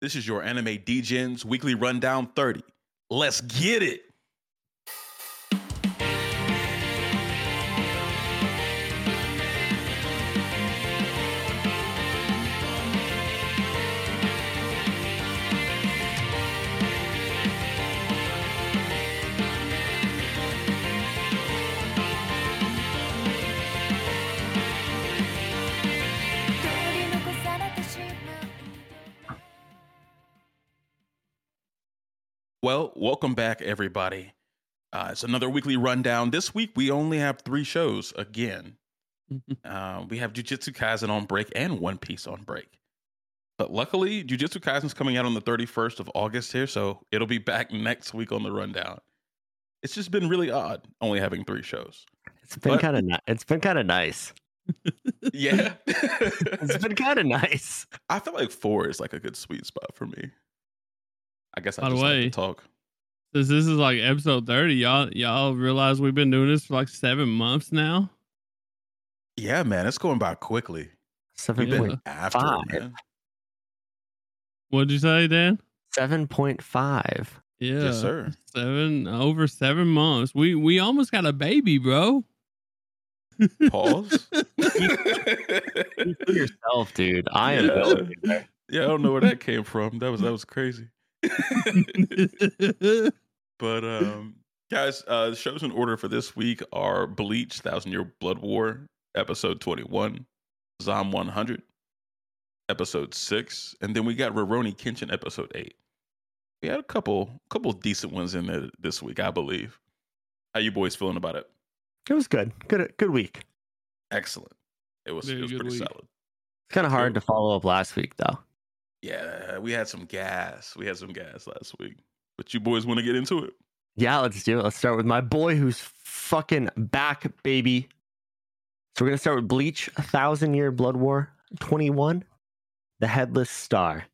This is your Anime Degens Weekly Rundown 30. Let's get it. Well, welcome back, everybody. Uh, it's another weekly rundown. This week, we only have three shows again. uh, we have Jujutsu Kaisen on break and One Piece on break. But luckily, Jujutsu Kaisen's coming out on the 31st of August here, so it'll be back next week on the rundown. It's just been really odd only having three shows. It's been kind of ni- it's been kind of nice. Yeah. It's been kind of nice. I feel like four is like a good sweet spot for me. I guess I By the just like way- to talk. Since this is like episode 30, y'all y'all realize we've been doing this for like seven months now. Yeah, man, it's going by quickly. We've Seven been point after five. man. What'd you say, Dan? seven point five. Yeah. Yes, sir. Seven over seven months. We we almost got a baby, bro. Pause. Speak for yourself, dude. I am Yeah. yeah, I don't know where that came from. That was that was crazy. but um guys, uh the shows in order for this week are Bleach, Thousand Year Blood War, episode 21, Zom 100, episode 6, and then we got Rurouni Kenshin episode 8. We had a couple couple decent ones in there this week, I believe. How you boys feeling about it? It was good. Good good week. Excellent. It was it was pretty week. solid. It's kind of hard to follow up last week though. Yeah, we had some gas. We had some gas last week. But you boys want to get into it? Yeah, let's do it. Let's start with my boy who's fucking back, baby. So we're gonna start with Bleach, A Thousand Year Blood War 21, The Headless Star.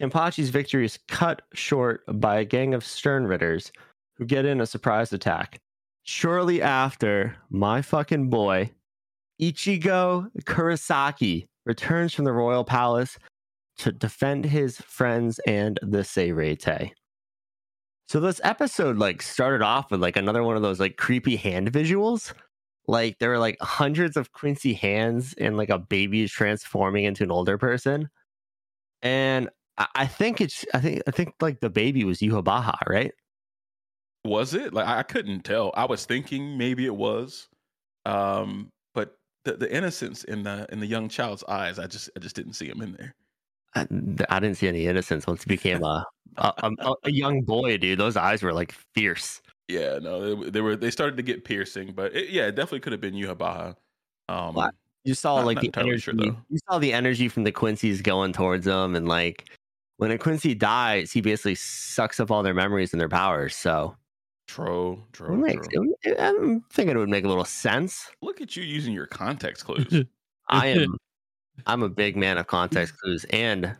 Kenpachi's victory is cut short by a gang of Stern Ritters who get in a surprise attack. Shortly after, my fucking boy, Ichigo Kurosaki, returns from the royal palace to defend his friends and the Seireitei. So this episode like started off with like another one of those like creepy hand visuals. Like there were like hundreds of Quincy hands and like a baby transforming into an older person. And I, I think it's I think I think like the baby was Yhwach, right? Was it? Like I couldn't tell. I was thinking maybe it was. Um, but the, the innocence in the in the young child's eyes, I just I just didn't see him in there. I, I didn't see any innocence once he became a a, a, a young boy, dude. Those eyes were like fierce. Yeah, no, they, they were they started to get piercing, but it, yeah, it definitely could have been Yhwach. Um? You saw Not- like not the energy. sure, though. you saw the energy from the Quincy's going towards them, and like when a Quincy dies, he basically sucks up all their memories and their powers. So true, true, makes, true. I'm thinking it would make a little sense. Look at you using your context clues. I am, I'm a big man of context clues and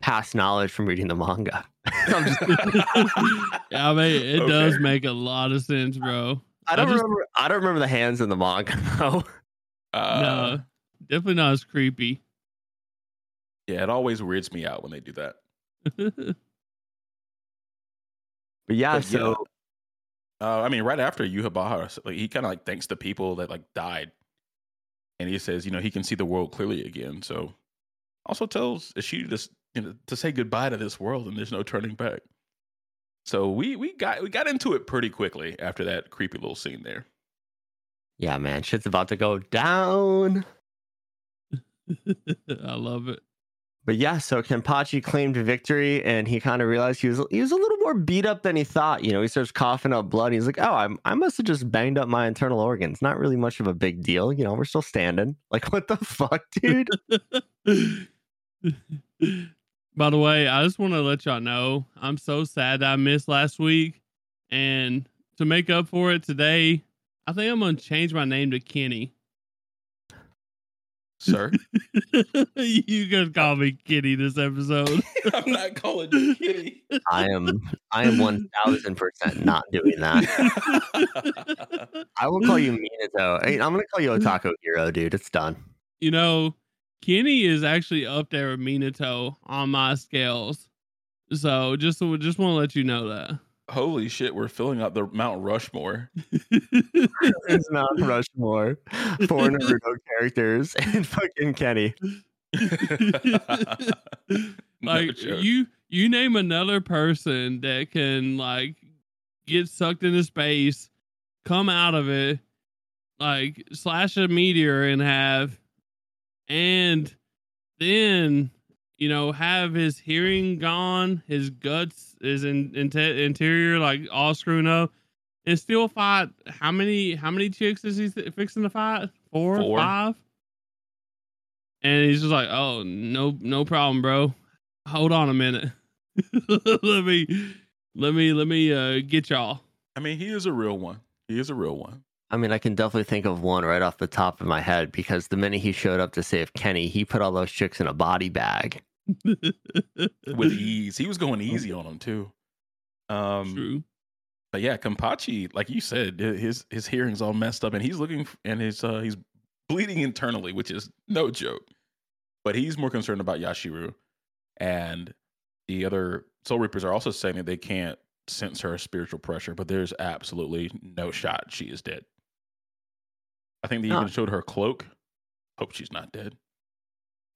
past knowledge from reading the manga. I'm just- I mean, it does make a lot of sense, bro. I don't just- remember. I don't remember the hands in the manga though. uh, no, definitely not as creepy. Yeah, it always weirds me out when they do that. But yeah, But so Uh, I mean, right after Yhwach, like he kind of like thanks the people that like died, and he says, you know, he can see the world clearly again. So, also tells Ishida to you know to say goodbye to this world, and there's no turning back. So we we got we got into it pretty quickly after that creepy little scene there. yeah, man, shit's about to go down. I love it. But yeah, so Kenpachi claimed victory, and he kind of realized he was he was a little more beat up than he thought. You know, he starts coughing up blood. He's like, "Oh, I'm, I must have just banged up my internal organs. Not really much of a big deal. You know, we're still standing. Like, what the fuck, dude? By the way, I just want to let y'all know I'm so sad that I missed last week. And to make up for it today, I think I'm to change my name to Kenny. Sir, you can call me Kenny this episode. I'm not calling you kitty. I am I am one thousand percent not doing that. I will call you Minato. I mean, I'm gonna call you Otaku Hero, dude. It's done. you know, Kenny is actually up there with Minato on my scales. So just just want to let you know that. Holy shit, we're filling up the Mount Rushmore. It's Mount Rushmore for Naruto characters and fucking Kenny. Like joke. you you name another person that can like get sucked into space, come out of it, like slash a meteor in half, and then you know have his hearing gone, his guts, his in, inte- interior like all screwed up, and still fight. How many how many chicks is he fixing to fight? Four, Four. five. And he's just like, "Oh, no, no problem, bro. Hold on a minute. let me, let me, let me uh, get y'all." I mean, he is a real one. He is a real one. I mean, I can definitely think of one right off the top of my head because the minute he showed up to save Kenny, he put all those chicks in a body bag. with ease. He was going easy on them too. Um, True. but yeah, Kenpachi, like you said, his his hearing's all messed up, and he's looking and his uh, he's bleeding internally, which is no joke. But he's more concerned about Yachiru, and the other Soul Reapers are also saying that they can't sense her spiritual pressure, but there's absolutely no shot she is dead. I think they even showed her cloak. Hope she's not dead.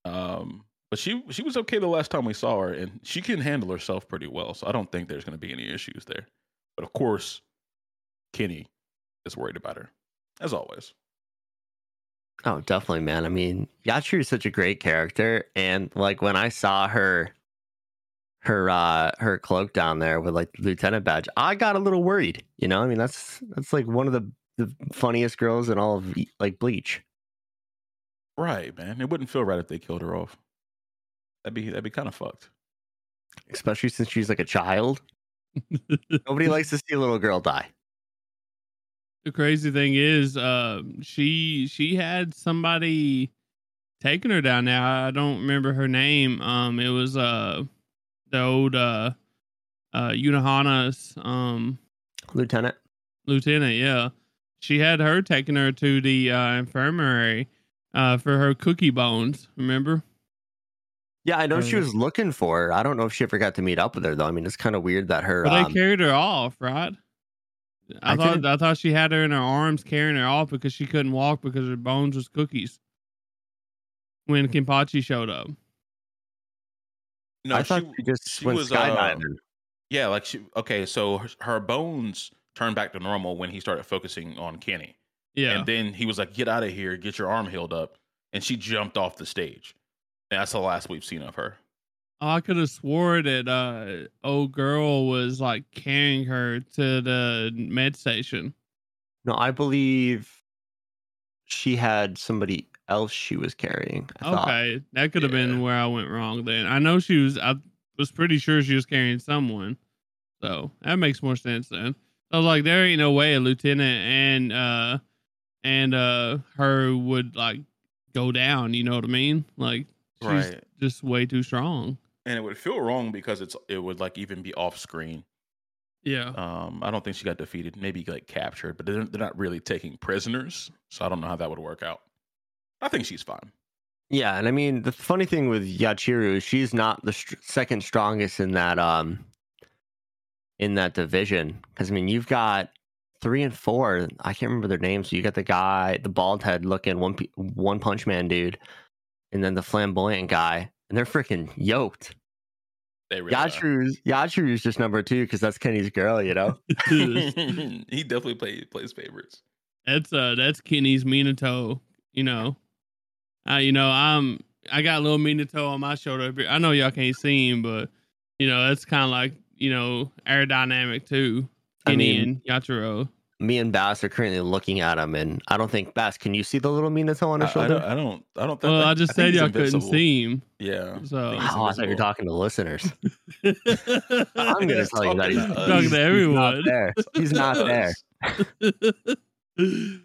Um, but she she was okay the last time we saw her, and she can handle herself pretty well. So I don't think there's going to be any issues there. But of course, Kenny is worried about her, as always. Oh, definitely, man. I mean, Yachiru is such a great character, and like when I saw her, her uh her cloak down there with like the lieutenant badge, I got a little worried. You know, I mean, that's that's like one of the the funniest girls in all of like Bleach. Right, man. It wouldn't feel right if they killed her off. That'd be that'd be kind of fucked. especially since she's like a child. Nobody likes to see a little girl die. the crazy thing is, uh, she she had somebody taking her down there. I don't remember her name. Um, it was uh the old uh uh Unohana's um Lieutenant. lieutenant. Yeah, she had her taking her to the uh, infirmary uh for her cookie bones. Remember? Yeah, I know she was looking for her. I don't know if she ever got to meet up with her though. I mean, it's kind of weird that her. But um, they carried her off, right? I, I thought couldn't- I thought she had her in her arms carrying her off because she couldn't walk because her bones was cookies. When Kenpachi showed up. No, I thought she, she, just she went was, uh, yeah, like she. Okay, so her, her bones turned back to normal when he started focusing on Kenny, Yeah. and then he was like, "Get out of here, get your arm healed up," and she jumped off the stage. And that's the last we've seen of her. Oh, I could have swore that uh old girl was like carrying her to the med station. no, I believe she had somebody else she was carrying. I thought. Okay. That could have Yeah. been where I went wrong then. I know she was I was pretty sure she was carrying someone. So that makes more sense then. I was like, there ain't no way a lieutenant and uh and uh her would like go down, you know what I mean? Like she's Right. just way too strong. And it would feel wrong because it's it would like even be off screen. Yeah. Um, I don't think she got defeated. Maybe like captured, but they're, they're not really taking prisoners, so I don't know how that would work out. I think she's fine. Yeah, and I mean the funny thing with Yachiru is she's not the str- second strongest in that um in that division because I mean you've got three and four. I can't remember their names. You got the guy, the bald head looking one one punch man dude, and then the flamboyant guy, and they're freaking yoked. They really are. Yachiru's Yachiru's just number two because that's Kenny's girl, you know. he definitely play, plays favorites. That's uh that's Kenny's Minato, you know. Uh, you know, I'm I got a little Minato on my shoulder. I know y'all can't see him, but you know, that's kind of like, you know, aerodynamic too. I Kenny mean- and Yachiru. Me and Bass are currently looking at him, and I don't think Bass. Can you see the little Minato on I, his I shoulder? don't. I don't. I don't think. Well, I just think said he's y'all couldn't see him. Yeah. So He's Oh, I thought you were talking to listeners. I'm I'm gonna tell you that he's, Talking to us. He's- to he's everyone. not there. He's not there.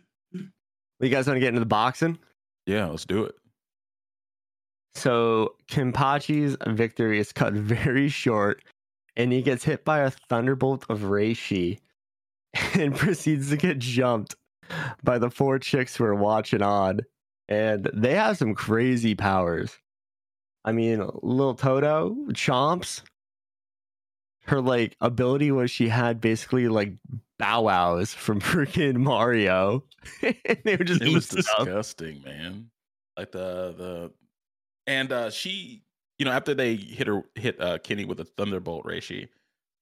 You guys want to get into the boxing? Yeah, let's do it. So Kenpachi's victory is cut very short, and he gets hit by a thunderbolt of Reishi, and proceeds to get jumped by the four chicks who are watching on. and they have some crazy powers. I mean, little Toto, Chomps, her like ability was she had basically like bow wows from freaking Mario. And they were just it was stuff. disgusting, man. Like the the and uh she, you know, after they hit her hit uh Kenny with a thunderbolt Reishi,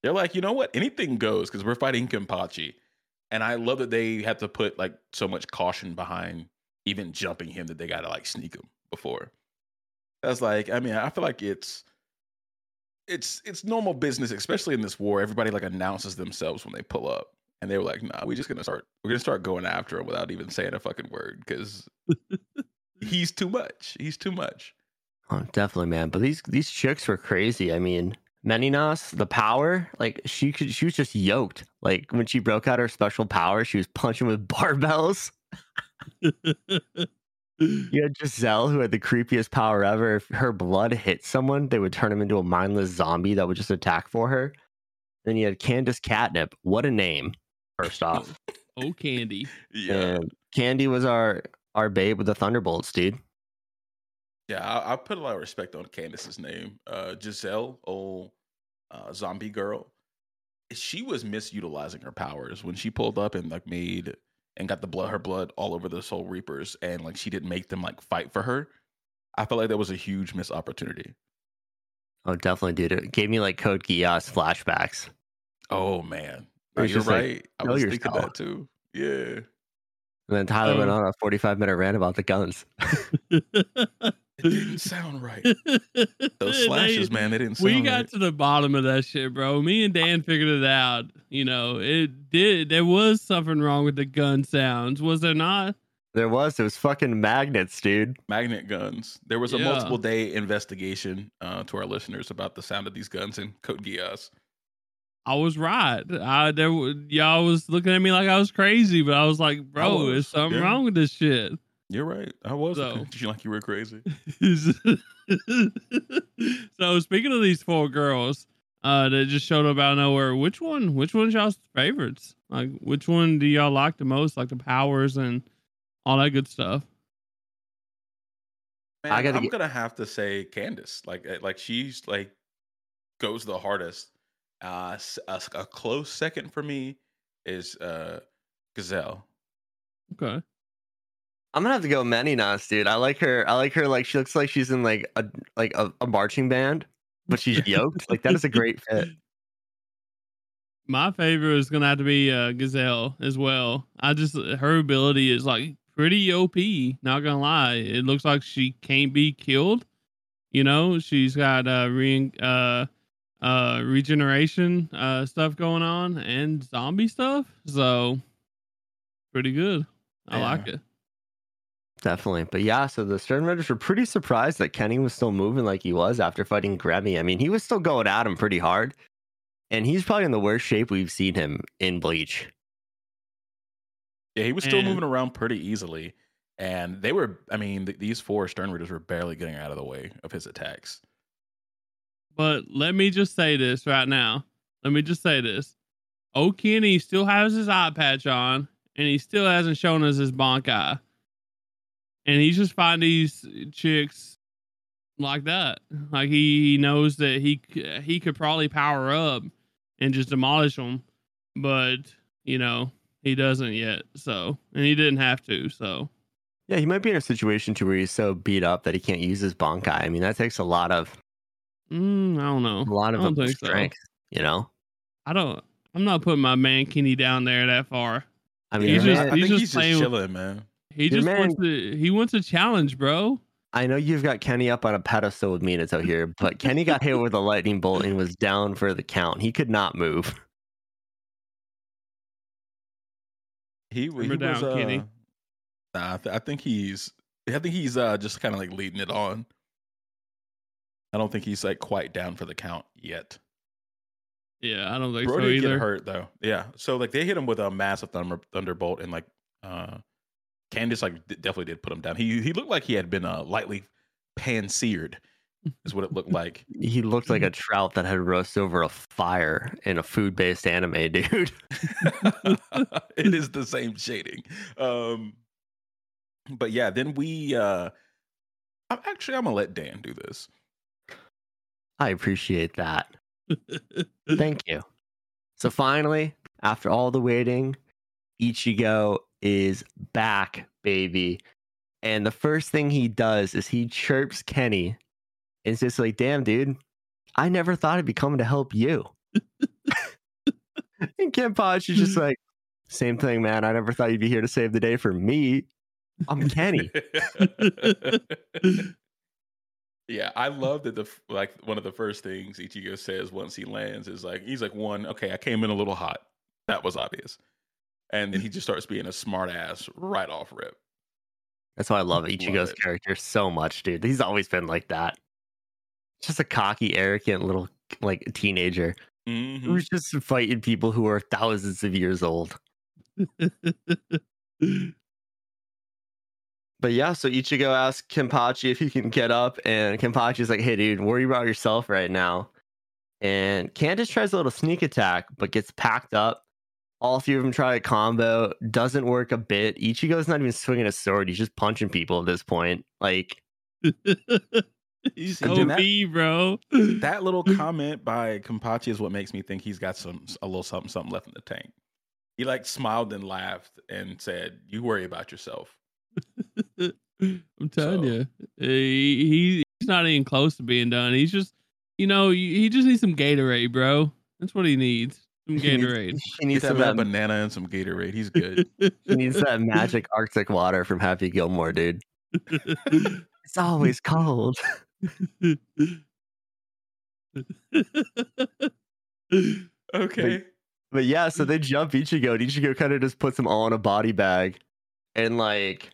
they're like, you know what? Anything goes because we're fighting Kenpachi. And I love that they had to put like so much caution behind even jumping him that they gotta like sneak him before. That's like, I mean, I feel like it's it's it's normal business, especially in this war. Everybody like announces themselves when they pull up, and they were like, "Nah, we just gonna start. We're gonna start going after him without even saying a fucking word because he's too much. He's too much." Oh, definitely, man. But these these chicks were crazy. I mean, Meninas, the power, like she could, she was just yoked. Like when she broke out her special power, she was punching with barbells. You had Giselle, who had the creepiest power ever. If her blood hit someone, they would turn him into a mindless zombie that would just attack for her. Then you had Candace Catnip. What a name! First off, oh, Candy. Yeah, and Candy was our our babe with the Thunderbolts, dude. Yeah. I, I put a lot of respect on Candace's name, uh, Giselle, old uh, zombie girl. She was misutilizing her powers when she pulled up and like made and got the blood, her blood all over the Soul Reapers, and like she didn't make them like fight for her. I felt like that was a huge missed opportunity. Oh, definitely, dude. It gave me like Code Geass flashbacks. Oh man, It you're just like, right. I know was thinking yourself. that too. Yeah, And then Tyler went Oh. on a 45 minute rant about the guns. it didn't sound right. Those slashes, man, they didn't sound we got right. to the bottom of that shit, bro. Me and Dan figured it out. You know, it did. There was something wrong with the gun sounds, was there not? There was, it was fucking magnets, dude. magnet guns. There was a Yeah. multiple day investigation uh, to our listeners about the sound of these guns in Code Geass. I was right. I there y'all was looking at me like I was crazy, but I was like, bro, was, there's something yeah. wrong with this shit. You're right. I was So- looking at you like you were crazy. so speaking of these four girls uh that just showed up out of nowhere, which one which one's y'all's favorites? Like which one do y'all like the most? Like the powers and all that good stuff. Man, I gotta I'm get- gonna have to say Candace. Like, uh, like she's like goes the hardest. Uh, s- a, s- a close second for me is uh Giselle. Okay. I'm gonna have to go Meninas, dude. I like her. I like her. Like she looks like she's in like a like a, a marching band, but she's yoked. like that is a great fit. My favorite is gonna have to be uh, Giselle as well. I just her ability is like pretty OP. Not gonna lie, it looks like she can't be killed. You know, she's got uh, re- uh, uh, regeneration uh, stuff going on and zombie stuff. So pretty good. I Yeah. like it. Definitely. But yeah, so the Stern Ritters were pretty surprised that Kenny was still moving like he was after fighting Gremmy. I mean, he was still going at him pretty hard. And he's probably in the worst shape we've seen him in Bleach. Yeah, he was still And- moving around pretty easily, and they were. I mean, th- these four Stern Ritters were barely getting out of the way of his attacks. But let me just say this right now. Let me just say this. O'Kenny still has his eye patch on, and he still hasn't shown us his bankai. And he's just find these chicks like that. Like he, he knows that he he could probably power up and just demolish them, but you know he doesn't yet. So and he didn't have to. So Yeah, he might be in a situation to where he's so beat up that he can't use his bankai. I mean, that takes a lot of mm, I don't know. a lot of don't so. strength, you know? I don't. I'm not putting my man Kenny down there that far. I mean, He's just- I he's think just he's just playing with- chilling, man. He Your just man- wants to. He wants a challenge, bro. I know you've got Kenny up on a pedestal with Minato here, but Kenny got hit with a lightning bolt and was down for the count. He could not move. He, he Remember was. down, uh, Kenny. Nah, I, th- I think he's. I think he's uh, just kind of like leading it on. I don't think he's like quite down for the count yet. Yeah, I don't think Bro so did either. get hurt though. Yeah, so like they hit him with a massive thunder, thunderbolt, and like uh, Candace like definitely did put him down. He he looked like he had been uh, lightly pan seared, is what it looked like. He looked like a trout that had roasted over a fire in a food based anime, dude. it is the same shading. Um, but yeah, then we uh I'm actually I'm gonna let Dan do this. I appreciate that. Thank you. So finally, after all the waiting, Ichigo is back, baby. And the first thing he does is he chirps Kenny. And it's just like, damn, dude, I never thought I'd be coming to help you. and Kenpachi's just like, same thing, man. I never thought you'd be here to save the day for me. I'm Kenny. yeah, I love that the like one of the first things Ichigo says once he lands is like he's like one, okay, I came in a little hot. That was obvious. And then he just starts being a smart ass right off rip. That's why I love Love Ichigo's it. character so much, dude. He's always been like that. Just a cocky, arrogant little like teenager Mhm. who's just fighting people who are thousands of years old. But yeah, so Ichigo asks Kenpachi if he can get up, and Kenpachi's like, "Hey, dude, worry about yourself right now." And Candace tries a little sneak attack, but gets packed up. All three of them try a combo, doesn't work a bit. Ichigo's not even swinging a sword; he's just punching people at this point. Like, He's And then OP, bro. That little comment by Kenpachi is what makes me think he's got some a little something something left in the tank. He like smiled and laughed and said, "You worry about yourself." I'm telling So- you, he, he- he's not even close to being done. He's just, you know, he he just needs some Gatorade, bro. That's what he needs. Some he needs- Gatorade. he needs some that that, banana and some Gatorade. He's good. he needs that magic Arctic water from Happy Gilmore, dude. It's always cold. okay. But yeah, so mm. they jump Ichigo, and Ichigo kind of just puts them all in a body bag. And like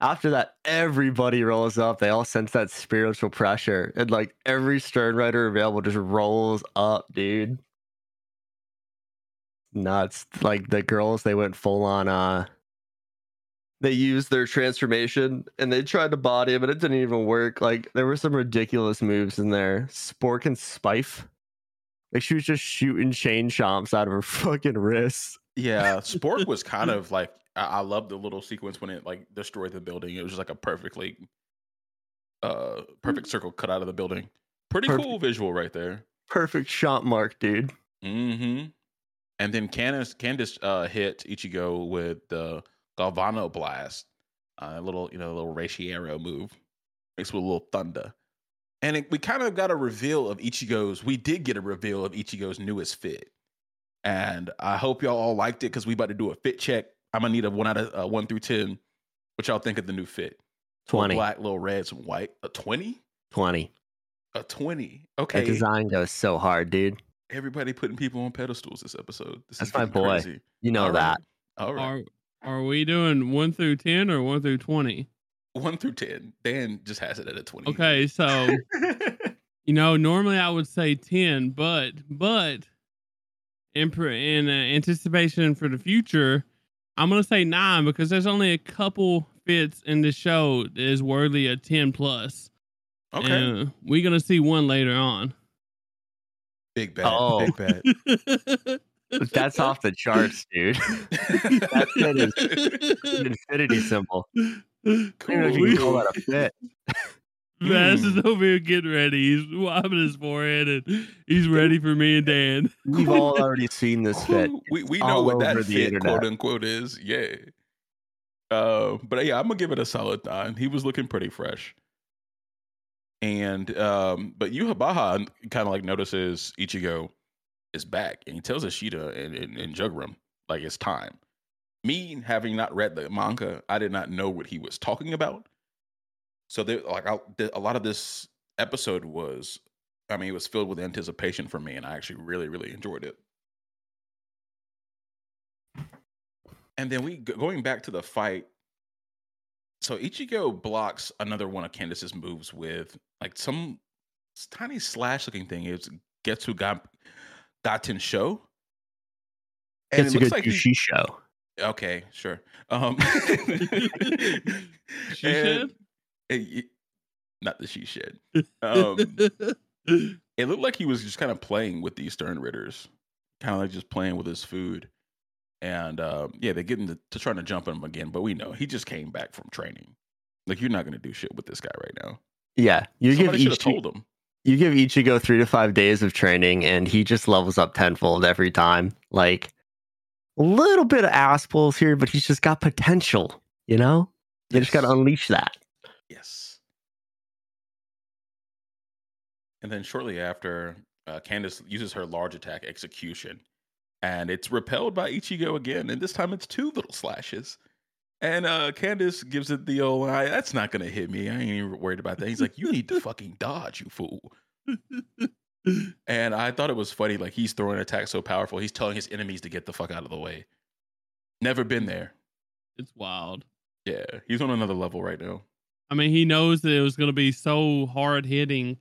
after that, everybody rolls up. They all sense that spiritual pressure. And like every Stern Ritter available just rolls up, dude. Nuts. Like the girls, they went full on uh they used their transformation and they tried to body him, but it didn't even work. Like there were some ridiculous moves in there. Spork and Spife. Like she was just shooting chain chomps out of her fucking wrists. Yeah, Spork was kind of like I, I love the little sequence when it like destroyed the building. It was just like a perfectly uh perfect circle cut out of the building. Pretty Perfect. cool visual right there. Perfect shot mark, dude. Mm-hmm. And then Candace Candace uh hit Ichigo with the Galvano blast. Uh, a little, you know, a little Reishi move. Mixed with a little thunder. And it, we kind of got a reveal of Ichigo's, we did get a reveal of Ichigo's newest fit. And I hope y'all all liked it because we about to do a fit check. I'm gonna need a one out of uh, one through ten. What y'all think of the new fit? Little 20. black, little red, some white. A 20? 20. A 20. That Okay. design goes so hard, dude. Everybody putting people on pedestals this episode. This That's is my getting boy. crazy. You know All that. right. All right. Are are we doing one through ten or one through twenty? One through ten. Dan just has it at a twenty. Okay, so you know normally I would say ten, but but in pr- in uh, anticipation for the future, I'm gonna say nine because there's only a couple fits in the show that is worthy of ten plus. okay. And we're gonna see one later on. Big bet. Oh. Big bet. That's off the charts, dude. That fit is an infinity symbol. I don't know if you We- can call that a fit. Mass is Mm. over here getting ready. He's wiping his forehead and he's ready for me and Dan. We've all already seen this fit. we we know what that the fit internet. quote unquote is. Yeah. Uh, but yeah, I'm gonna give it a solid nine. He was looking pretty fresh. And um, but Yhwach kind of like notices Ichigo is back, and he tells Ishida and, and, and Jugram like it's time. Me having not read the manga, I did not know what he was talking about. So there, like a lot of this episode was, I mean, it was filled with anticipation for me, and I actually really, really enjoyed it. And then we going back to the fight. So Ichigo blocks another one of Candace's moves with like some tiny slash looking thing. It's Getsu Ga- Gaten Show. And It's a good he- sushi show. Okay, sure. Um, She and- and not the she shed. Um, it looked like he was just kind of playing with these Stern Ritters, kind of like just playing with his food. And uh, yeah, they get into to trying to jump on him again, but we know he just came back from training. Like you're not gonna do shit with this guy right now. Yeah, you Somebody give have told him. you give Ichigo three to five days of training, and he just levels up tenfold every time. Like a little bit of ass pulls here, but he's just got potential. You know, you just got to unleash that. Yes. And then shortly after, uh, Candace uses her large attack execution, and it's repelled by Ichigo again. And this time it's two little slashes. And uh, Candace gives it the old, "I- "That's not gonna hit me. I ain't even worried about that." He's like, "You need to fucking dodge, you fool." And I thought it was funny, like he's throwing an attack so powerful, he's telling his enemies to get the fuck out of the way. Never been there. it's wild. Yeah, he's on another level right now. I mean, he knows that it was going to be so hard hitting,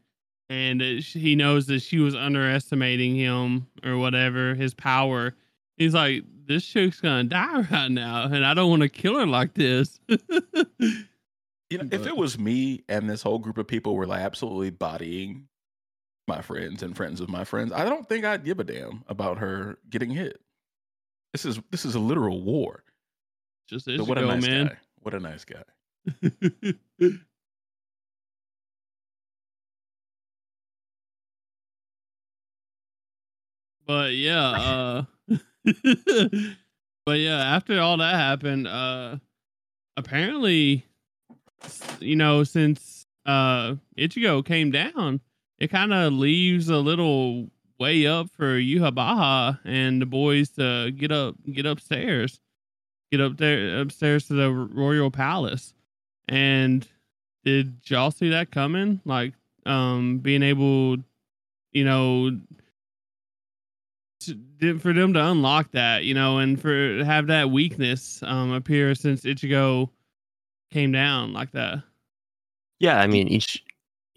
and it, he knows that she was underestimating him or whatever his power. He's like, "This chick's gonna die right now, and I don't want to kill her like this." You know, if it was me and this whole group of people were like absolutely bodying my friends and friends of my friends, I don't think I'd give a damn about her getting hit. This is this is a literal war. Just So what a nice man. guy. What a nice guy. but yeah, uh but yeah, after all that happened, uh apparently you know, since uh Ichigo came down, it kind of leaves a little way up for Yhwach and the boys to get up get upstairs. Get up there upstairs to the royal palace. And did y'all see that coming? Like um being able you know to, for them to unlock that, you know, and for have that weakness um appear since Ichigo came down like that. Yeah, I mean, each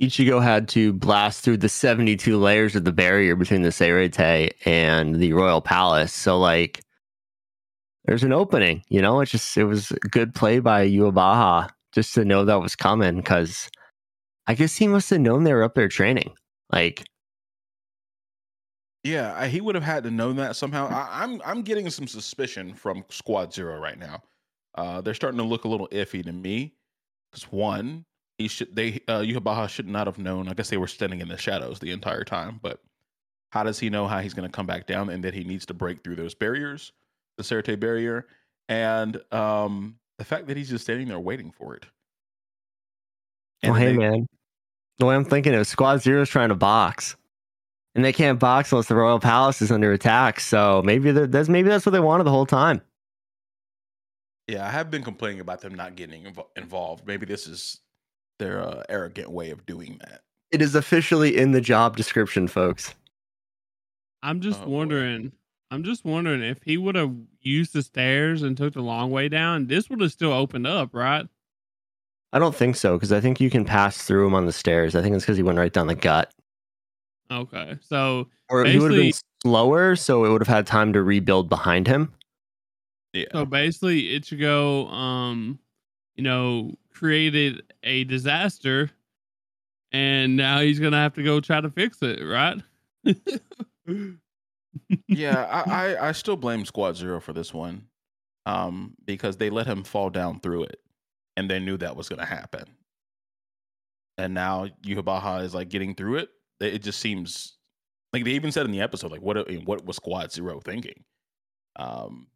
Ichigo had to blast through the 72 layers of the barrier between the Seireitei and the royal palace. So, like, there's an opening, you know? It's just, it was good play by Yhwach just to know that was coming because I guess he must have known they were up there training. Like, Yeah, I, he would have had to know that somehow. I, I'm I'm getting some suspicion from Squad Zero right now. Uh, they're starting to look a little iffy to me. Because one, he should they uh, Yhwach should not have known. I guess they were standing in the shadows the entire time. But how does he know how he's going to come back down and that he needs to break through those barriers, the Seireitei barrier, and um, the fact that he's just standing there waiting for it. oh, then hey, they- man. The way I'm thinking is Squad Zero's trying to box. And they can't box unless the royal palace is under attack. So maybe that's maybe that's what they wanted the whole time. Yeah, I have been complaining about them not getting invo- involved. Maybe this is their uh, arrogant way of doing that. It is officially in the job description, folks. I'm just Oh, boy. wondering. I'm just wondering if he would have used the stairs and took the long way down, this would have still opened up, right? I don't think so because I think you can pass through him on the stairs. I think it's because he went right down the gut, Okay. So or he would have been slower, so it would have had time to rebuild behind him. Yeah. so basically Ichigo um you know created a disaster and now he's gonna have to go try to fix it, right? yeah, I, I I still blame Squad Zero for this one, um, because they let him fall down through it, and they knew that was going to happen. And now Yhwach is like getting through it. It it just seems like they even said in the episode, like what what was Squad Zero thinking? Um,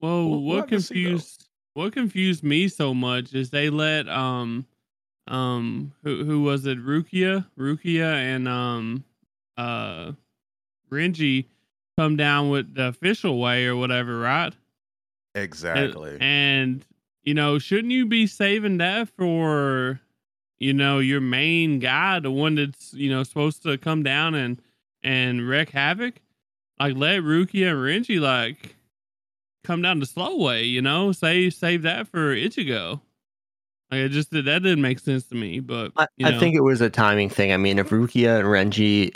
Well, We'll- we'll what have to see, confused what confused me so much is they let um um who who was it Rukia Rukia and um uh Renji come down with the official way or whatever, right? And- exactly. And, you know, shouldn't you be saving that for you know your main guy, the one that's you know supposed to come down and and wreak havoc? Like let Rukia and Renji like come down the slow way, you know, save save that for Ichigo. Like it just that didn't make sense to me, but I, I think it was a timing thing. I mean, if Rukia and Renji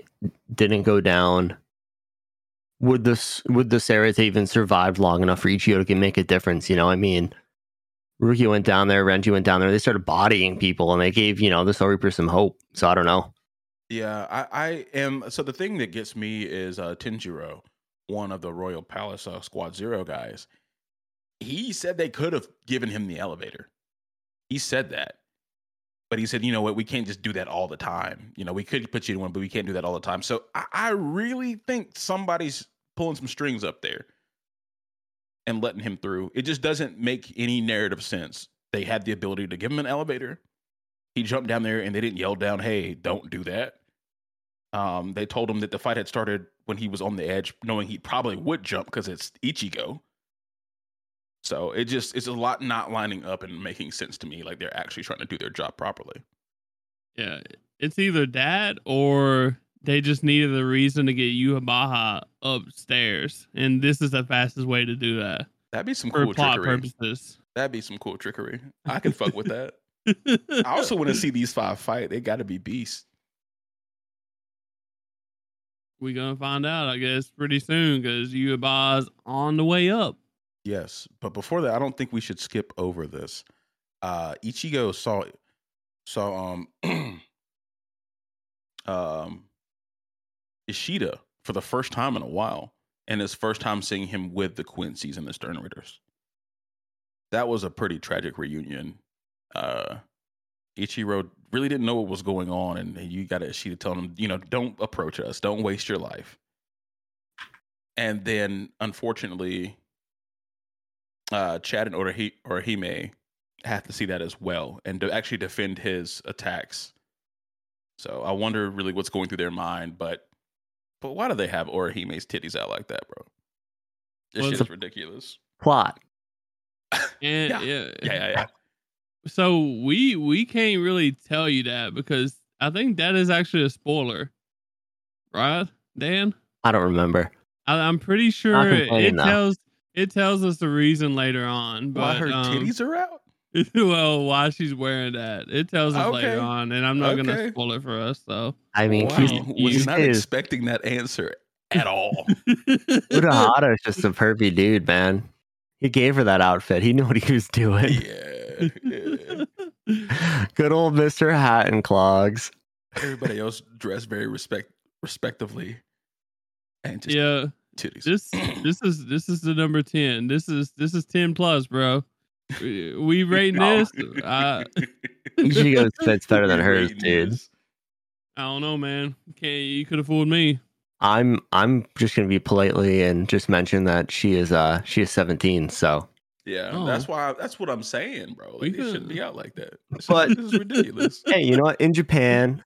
didn't go down, would this would the Seireitei even survive long enough for Ichigo to make a difference? You know, I mean, Rukia went down there, Renji went down there. They started bodying people, and they gave you know the Soul Reaper some hope. So I don't know. Yeah, I, I am. So the thing that gets me is uh, Tenjiro. one of the Royal Palace uh, Squad Zero guys, he said they could have given him the elevator. He said that. But he said, you know what, we can't just do that all the time. You know, we could put you in one, but we can't do that all the time. So I, I really think somebody's pulling some strings up there and letting him through. It just doesn't make any narrative sense. They had the ability to give him an elevator. He jumped down there and they didn't yell down, hey, don't do that. Um, they told him that the fight had started when he was on the edge, knowing he probably would jump because it's Ichigo. So it just it's a lot not lining up and making sense to me. Like they're actually trying to do their job properly. Yeah, it's either that or they just needed a reason to get Yhwach upstairs, and this is the fastest way to do that That'd be some for cool plot trickery. purposes. That'd be some cool trickery. I can fuck with that. I also want to see these five fight. They got to be beasts. we gonna find out, I guess, pretty soon because Yhwach's on the way up. Yes, but before that, I don't think we should skip over this. Uh Ichigo saw saw um um Ishida for the first time in a while, and his first time seeing him with the Quincy's and the Stern Ritters. That was a pretty tragic reunion. Uh Ichigo really didn't know what was going on, and you got Ishida telling him, you know, don't approach us, don't waste your life. And then, unfortunately, uh, Chad and Orahi- Orihime have to see that as well and to actually defend his attacks. So I wonder really what's going through their mind, but but why do they have Orihime's titties out like that, bro? This Well, shit is ridiculous. Plot. And Yeah. yeah, Yeah, yeah, yeah. So we we can't really tell you that because I think that is actually a spoiler, right, Dan? I don't remember. I, I'm pretty sure Not it tells it tells us the reason later on. But Why her um, titties are out? well, why she's wearing that? It tells us later on, and I'm not gonna spoil it for us. So I mean, wow. Kis- was not is expecting that answer at all. Urahara is just a pervy dude, man. He gave her that outfit. He knew what he was doing. yeah, yeah. Good old Mister Hat and Clogs. Everybody else dressed very respect respectively, and just yeah, titties. this this is this is the number ten. This is this is ten plus, bro. We we rating this. I Ichigo's fits better than hers, Rating dude. this. I don't know, man. Can't you could have fooled me. I'm I'm just gonna be politely and just mention that she is uh she is 17. So Yeah, Oh. that's why. That's what I'm saying, bro. We Like, it shouldn't be out like that. This, But- this is ridiculous. hey, you know what? In Japan,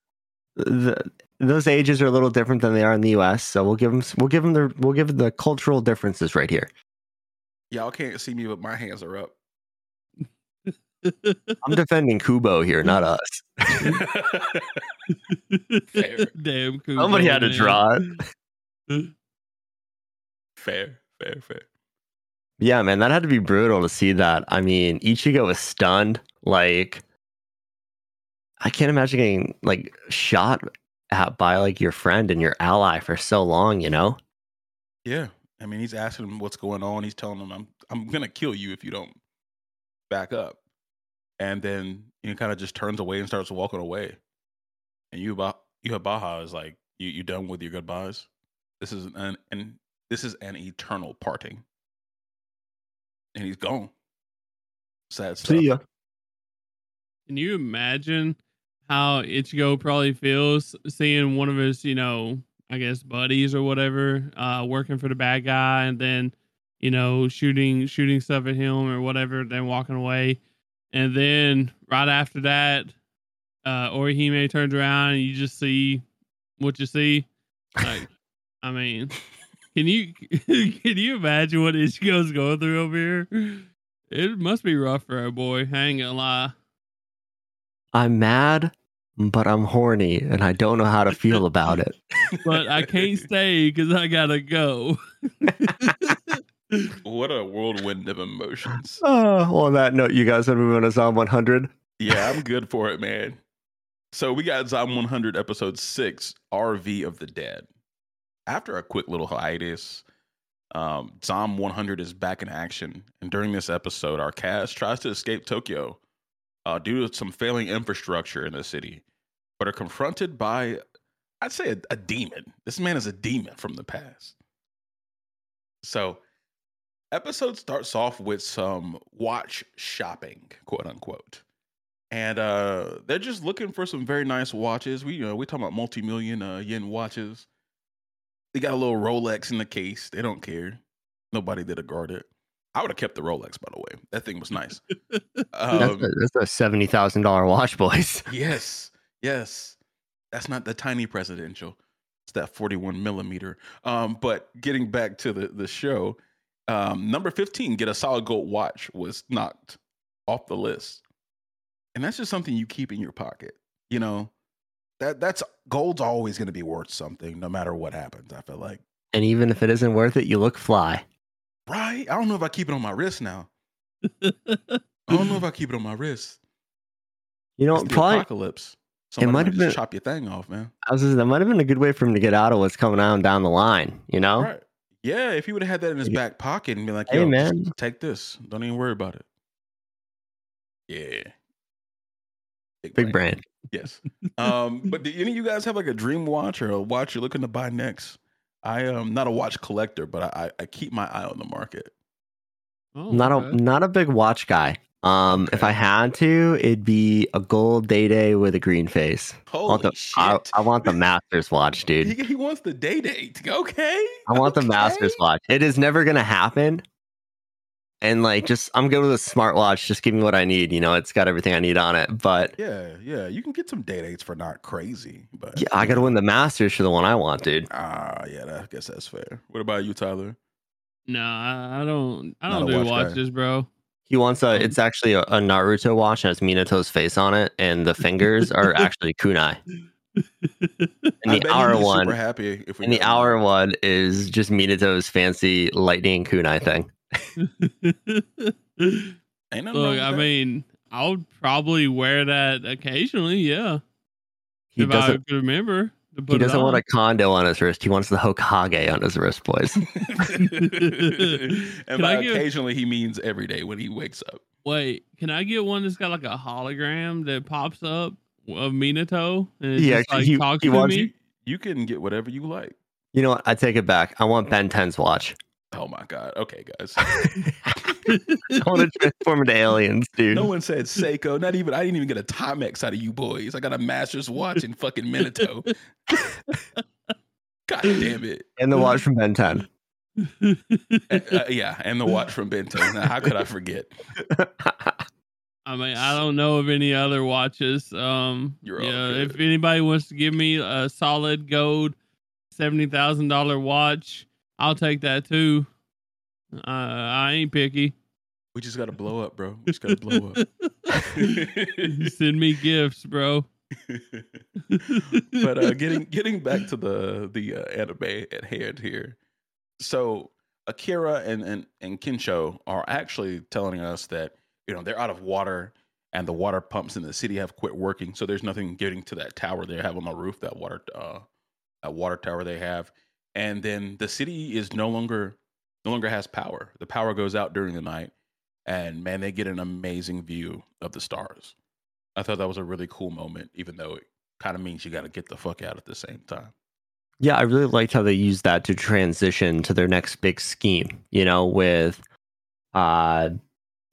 the those ages are a little different than they are in the U.S. So we'll give them we'll give them the we'll give the cultural differences right here. Y'all can't see me, but my hands are up. I'm defending Kubo here, not us. Fair. Damn, Kubo, Somebody had to man. draw it. fair, fair, fair. Yeah, man, that had to be brutal to see that. I mean, Ichigo was stunned. Like, I can't imagine getting like shot at by like your friend and your ally for so long. You know? Yeah, I mean, he's asking him what's going on. He's telling him, "I'm, I'm gonna kill you if you don't back up." And then he kind of just turns away and starts walking away. And you, Baha is like, "You, you done with your goodbyes? This is an, and this is an eternal parting." And he's gone. Sad stuff. See ya. Can you imagine how Ichigo probably feels seeing one of his, you know, I guess buddies or whatever, uh, working for the bad guy, and then, you know, shooting shooting stuff at him or whatever, then walking away, and then right after that, uh, Orihime turns around and you just see what you see. Like, I mean, can you can you imagine what Ichigo's going through over here? It must be rough for a boy. I ain't gonna lie. I'm mad, but I'm horny, and I don't know how to feel about it. but I can't stay because I gotta go. What a whirlwind of emotions. Oh, well, on that note, you guys want to move on to Zom 100? Yeah, I'm good for it, man. So we got Zom 100 episode 6, RV of the Dead. After a quick little hiatus, um, Zom 100 is back in action. And during this episode, our cast tries to escape Tokyo uh, due to some failing infrastructure in the city, but are confronted by, I'd say, a, a demon. This man is a demon from the past. So, episode starts off with some watch shopping, quote unquote. And uh they're just looking for some very nice watches. We you know, we're talking about multi-million uh, yen watches. They got a little Rolex in the case. They don't care. Nobody did a guard it. I would have kept the Rolex, by the way. That thing was nice. that's, Um, a, that's a seventy thousand dollar watch, boys. Yes, yes. That's not the tiny presidential. It's that 41 millimeter. Um, but getting back to the, the show, um, number 15, get a solid gold watch was knocked off the list. And that's just something you keep in your pocket. You know, that that's gold's always going to be worth something no matter what happens. I feel like. And even if it isn't worth it, you look fly. Right? I don't know if I keep it on my wrist now. I don't know if I keep it on my wrist. You know, It's the probably apocalypse. Somebody might might have just been- chop your thing off, man. I was just, that might have been a good way for him to get out of what's coming on down the line. You know, Right. Yeah, if he would have had that in his Yeah. back pocket and be like, Hey, "Yo, man. take this. Don't even worry about it." Yeah. big brand. Yes. Um, but do any of you guys have like a dream watch or a watch you're looking to buy next? I am not a watch collector, but I, I keep my eye on the market. Oh, not okay. a not a big watch guy. Um, if I had to, it'd be a gold day day with a green face. I Holy want the shit! I, I want the Masters watch, dude. he, he wants the day date. Okay. I want the. Masters watch. It is never gonna happen. And like, just I'm good with a smartwatch. Just give me what I need. You know, it's got everything I need on it. But Yeah, yeah. You can get some day dates for not crazy, but yeah, I gotta win the Masters for the one I want, dude. Ah, yeah. That, I guess that's fair. What about you, Tyler? No, I, I don't. I don't a do watch guy. watches, bro. He wants a. Um, It's actually a, a Naruto watch. and has Minato's face on it, and the fingers are actually kunai. And the hour be one, super happy if we and the got him. hour one is just Minato's fancy lightning kunai thing. Ain't Look, I mean, I would probably wear that occasionally. Yeah, He if I could remember to put He doesn't want a condo on his wrist. He wants the Hokage on his wrist, boys. and Can by get- occasionally, he means every day when he wakes up. Wait, can I get one that's got like a hologram that pops up of Minato and it Yeah, just like he- talks he to wants me? You, you can get whatever you like. You know what? I take it back. I want Ben 10's watch. Oh my god. Okay, guys. I want to transform into aliens, dude. no one said Seiko. Not even. I didn't even get a Timex out of you boys. I got a Master's watch in fucking Minato. God damn it. and the watch from Ben 10. Uh, uh, yeah, and the watch from Ben 10. Now, how could I forget? I mean, I don't know of any other watches. Um, You're yeah, if anybody wants to give me a solid gold seventy thousand dollar watch, I'll take that too. Uh, I ain't picky. We just got to blow up, bro. We just got to blow up. Send me gifts, bro. but uh, getting getting back to the the uh, anime at hand here, so Akira and and and Kinsho are actually telling us that you know they're out of water and the water pumps in the city have quit working, so there's nothing getting to that tower they have on the roof, that water uh, that water tower they have, and then the city is no longer no longer has power. The power goes out during the night, and man, they get an amazing view of the stars. I thought that was a really cool moment, even though it kind of means you got to get the fuck out at the same time. Yeah, I really liked how they used that to transition to their next big scheme. You know, with uh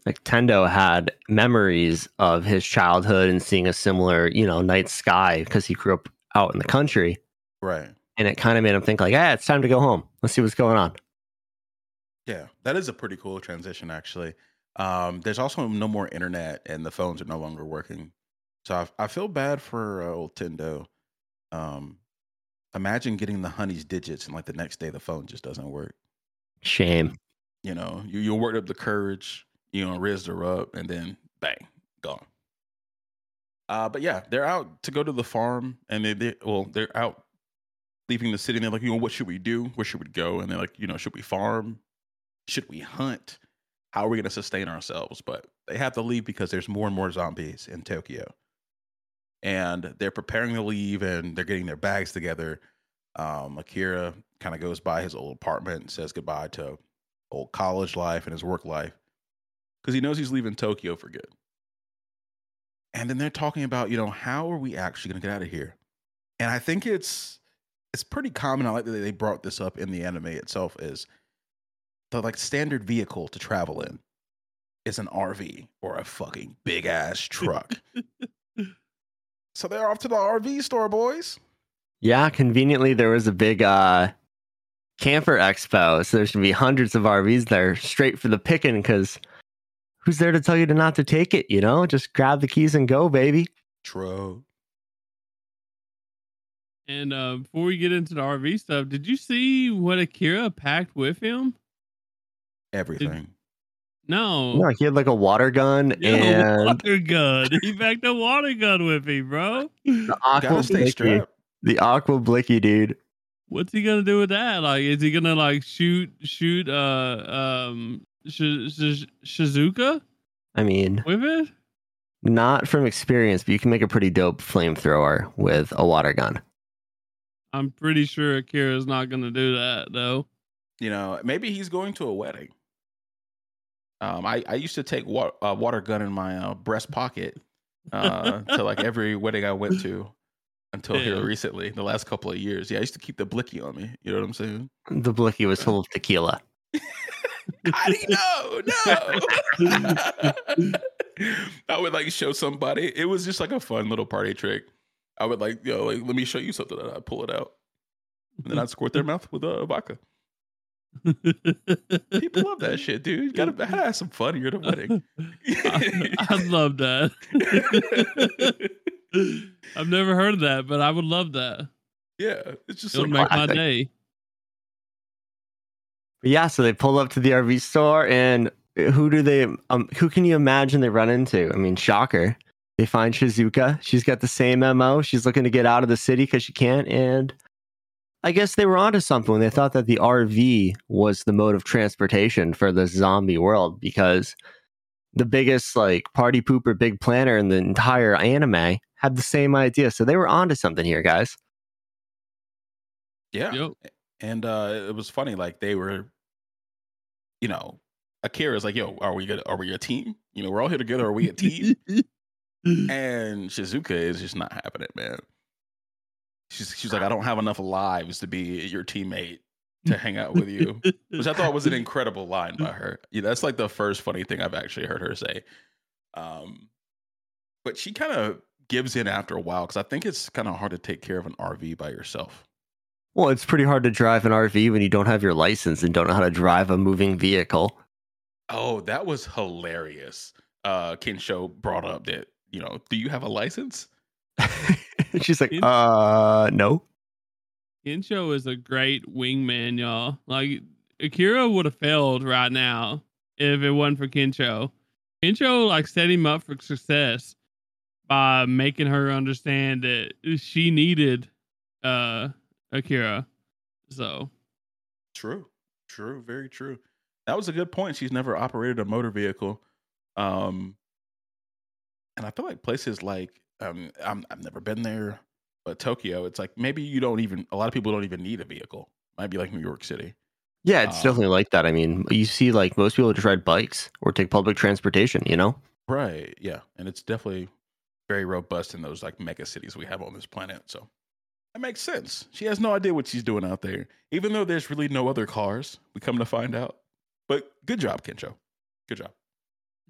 like Tendo had memories of his childhood and seeing a similar, you know, night sky because he grew up out in the country. Right. And it kind of made him think like, ah, it's time to go home. Let's see what's going on. Yeah, that is a pretty cool transition, actually. Um, there's also no more internet, and the phones are no longer working. So I, I feel bad for uh, old Tendo. Um, imagine getting the honey's digits, and like the next day, the phone just doesn't work. Shame. You know, you you worked up the courage, you know, raised her up, and then bang, gone. Uh, but yeah, they're out to go to the farm, and they, they well, they're out leaving the city. And they're like, you know, what should we do? Where should we go? And they're like, you know, should we farm? Should we hunt? How are we going to sustain ourselves? But they have to leave because there's more and more zombies in Tokyo, and they're preparing to leave, and they're getting their bags together. Um, Akira kind of goes by his old apartment and says goodbye to old college life and his work life because he knows he's leaving Tokyo for good. And then they're talking about, you know, how are we actually going to get out of here? And I think it's it's pretty common. I like that they brought this up in the anime itself. Is the like standard vehicle to travel in is an RV or a fucking big ass truck. so they're off to the RV store, boys. Yeah, conveniently there was a big uh camper expo, so there's gonna be hundreds of RVs there straight for the picking because who's there to tell you to not to take it, you know? Just grab the keys and go, baby. True. And uh, before we get into the RV stuff, did you see what Akira packed with him? Everything. No. No, he had like a water gun Yeah, and water gun. He packed a water gun with him, bro. the aqua Gotta blicky. The aqua blicky, dude. What's he gonna do with that? Like, is he gonna like shoot shoot uh um Sh- Sh- Shizuka I mean, with it? not from experience, but you can make a pretty dope flamethrower with a water gun. I'm pretty sure Akira's not gonna do that though. You know, maybe he's going to a wedding. Um, I, I used to take wa- uh, water gun in my uh, breast pocket uh, to like every wedding I went to until here recently, the last couple of years. Yeah, I used to keep the blicky on me. You know what I'm saying? The blicky was full of tequila. How do you know? No. I would like show somebody. It was just like a fun little party trick. I would like, yo, like, let me show you something. And I'd pull it out. And then I'd squirt their mouth with uh, vodka. People love that shit, dude. You gotta have some fun here at a wedding. I, I'd love that. I've never heard of that, but I would love that. yeah, it's just It would some make my classic. day. Yeah, so they pull up to the RV store, and who do they? Um, who can you imagine they run into? I mean, shocker. They find Shizuka. She's got the same mo. She's looking to get out of the city because she can't. And I guess they were onto something when they thought that the RV was the mode of transportation for the zombie world because the biggest like party pooper, big planner in the entire anime had the same idea. So they were onto something here, guys. yeah. Yep. And uh it was funny, like they were, you know, Akira's like, yo, are we good? Are we a team? You know, we're all here together. Are we a team? and Shizuka is just not having it, man. She's she's like, I don't have enough lives to be your teammate to hang out with you. Which I thought was an incredible line by her. Yeah, that's like the first funny thing I've actually heard her say. Um, but she kind of gives in after a while because I think it's kind of hard to take care of an RV by yourself. Well, it's pretty hard to drive an RV when you don't have your license and don't know how to drive a moving vehicle. Oh, that was hilarious. Uh, Kensho brought up that you know, do you have a license? She's like, In- uh, no. Kensho is a great wingman, y'all. Like Akira would have failed right now if it wasn't for Kensho. Kensho like set him up for success by making her understand that she needed uh Akira. So True, true, very true. That was a good point. She's never operated a motor vehicle, um, and I feel like places like um, I'm, I've never been there, but Tokyo, it's like maybe you don't even. A lot of people don't even need a vehicle. Might be like New York City. Yeah, it's Um, definitely like that. I mean, you see, like most people just ride bikes or take public transportation. You know, Right. Yeah. And it's definitely very robust in those like mega cities we have on this planet. So that makes sense. She has no idea what she's doing out there, even though there's really no other cars. We come to find out. But good job, Kensho. Good job.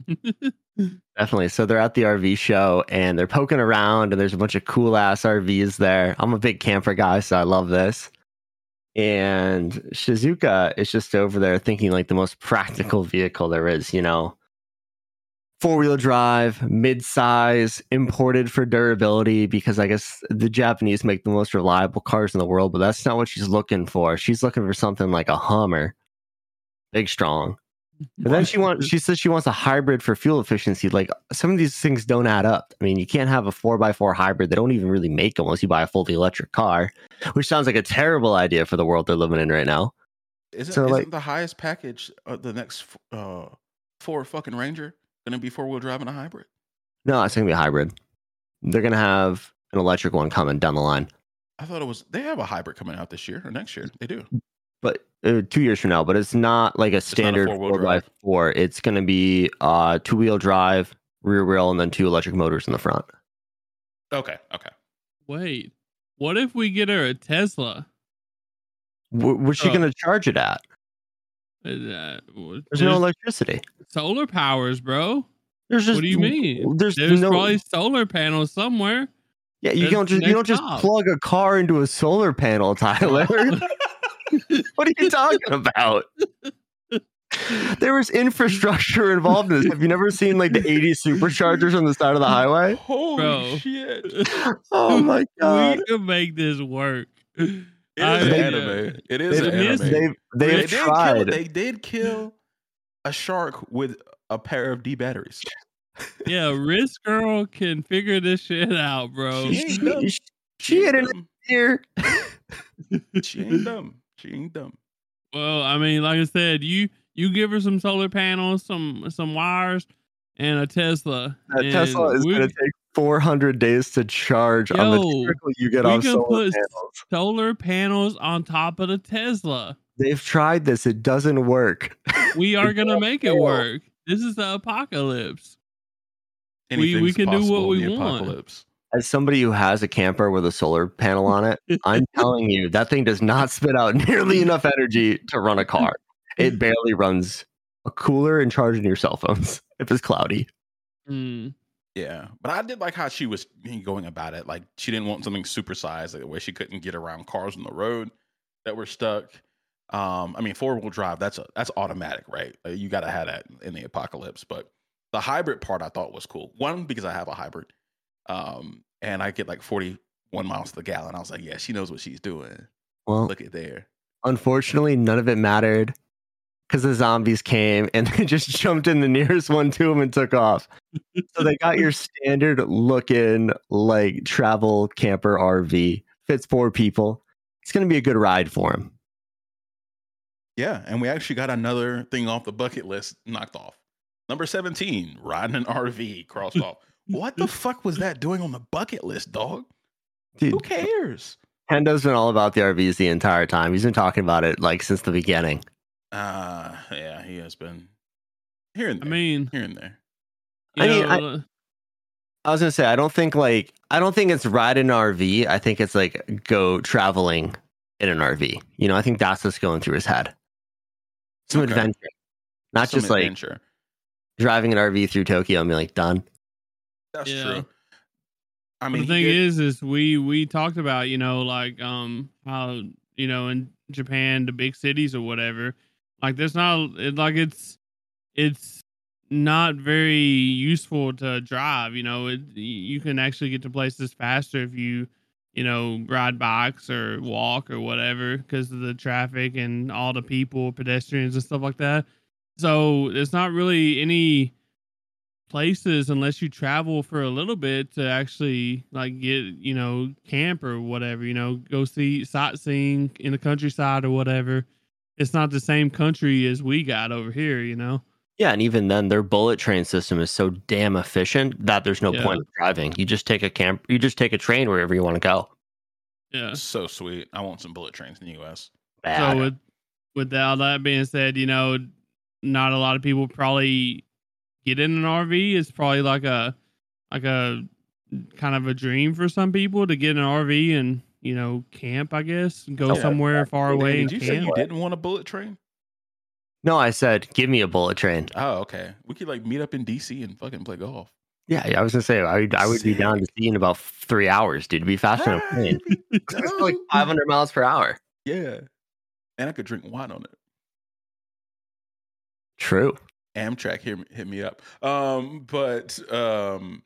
definitely. So they're at the RV show and they're poking around, and there's a bunch of cool ass RVs there. I'm a big camper guy, so I love this. And Shizuka is just over there thinking like the most practical vehicle there is, you know. Four wheel drive, mid size, imported for durability because I guess the Japanese make the most reliable cars in the world, but that's not what she's looking for. She's looking for something like a Hummer, big, strong. But then she wants she says she wants a hybrid for fuel efficiency. Like some of these things don't add up. I mean, you can't have a four x four hybrid. They don't even really make them unless you buy a fully electric car, which sounds like a terrible idea for the world they're living in right now. Isn't, So, isn't like- the highest package of the next uh, Ford fucking Ranger going to be four wheel drive and a hybrid? No, it's gonna be a hybrid. They're gonna have an electric one coming down the line, I thought it was, they have a hybrid coming out this year or next year. They do. But uh, two years from now. But it's not like a standard four-wheel four drive. four. It's gonna be uh, two wheel drive, rear wheel, and then two electric motors in the front. Okay. Okay. wait. What if we get her a Tesla? Wh- What's she Uh, gonna charge it at? Uh, There's no electricity. solar powers, bro. There's just what do you mean? There's, There's no. probably solar panels somewhere. yeah, you there's don't just you don't just stop. plug a car into a solar panel, Tyler. what are you talking about? There was infrastructure involved in this. Have you never seen like the 80 superchargers on the side of the highway? Holy Bro. shit! Oh my god. we can make this work. It is I- an They- anime. It is they anime. They've They they've did kill- tried. they did kill a shark with a pair of D batteries. Yeah, Risk Girl can figure this shit out, bro. She ain't dumb. She, she hit an dumb. ear. She ain't dumb. She ain't dumb. Well, I mean, like I said, you you give her some solar panels, some some wires, and a Tesla. That and Tesla is we- going to take 400 days to charge on the Yo, trickle you get we off can solar put panels. solar panels on top of the Tesla. They've tried this. It doesn't work. We are gonna gonna make it work. This is the apocalypse. We- we can do what we want. Apocalypse. As somebody who has a camper with a solar panel on it, I'm telling you, that thing does not spit out nearly enough energy to run a car. It barely runs a cooler and charging your cell phones if it's cloudy. Mm. Yeah, but I did like how she was going about it. Like she didn't want something supersized, like where she couldn't get around cars on the road that were stuck. Um, I mean, four wheel drive that's a, that's automatic, right? Like, you got to have that in the apocalypse. But the hybrid part I thought was cool. One because I have a hybrid, um, and I get like forty one miles to the gallon. I was like, yeah, she knows what she's doing. Well, Look at there. unfortunately, none of it mattered because the zombies came and they just jumped in the nearest one to them and took off. so they got your standard looking like travel camper RV. Fits four people. It's going to be a good ride for them. Yeah, and we actually got another thing off the bucket list knocked off. Number 17, riding an RV crossed off. What the fuck was that doing on the bucket list, dog? Dude, Who cares? Tendo's been all about the RVs the entire time. He's been talking about it like since the beginning. Uh yeah, he has been here and I there. mean, here and there. you I mean, I- uh, I was gonna say I don't think like I don't think it's ride an RV. I think it's like go traveling in an RV. You know, I think that's what's going through his head. Some Okay. adventure, not Some just like adventure. driving an RV through Tokyo and be like done. That's Yeah. true. I mean, the thing did- is, is we we talked about you know like um how you know in Japan the big cities or whatever like there's not it, like it's it's not very useful to drive. You know, it you can actually get to places faster if you you know ride bikes or walk or whatever because of the traffic and all the people, pedestrians and stuff like that. So it's not really any places unless you travel for a little bit to actually like get you know camp or whatever you know go see sightseeing in the countryside or whatever it's not the same country as we got over here you know Yeah, and even then, their bullet train system is so damn efficient that there's no Yeah. point in driving. You just take a camp, you just take a train wherever you want to go. yeah so sweet. I want some bullet trains in the US. Bad. so with with all that being said you know not a lot of people probably get in an rv it's probably like a like a kind of a dream for some people to get an rv and you know camp i guess go oh, Yeah. somewhere far away Did and you say you didn't want a bullet train? no, I said, give me a bullet train. Oh, okay. We could like meet up in DC and fucking play golf. Yeah, yeah, I was gonna say I would, I would be down to see in about three hours, dude. To be faster than a plane. It's like 500 miles per hour. Yeah. And I could drink wine on it. True. Amtrak hit, hit me up. Um, but um,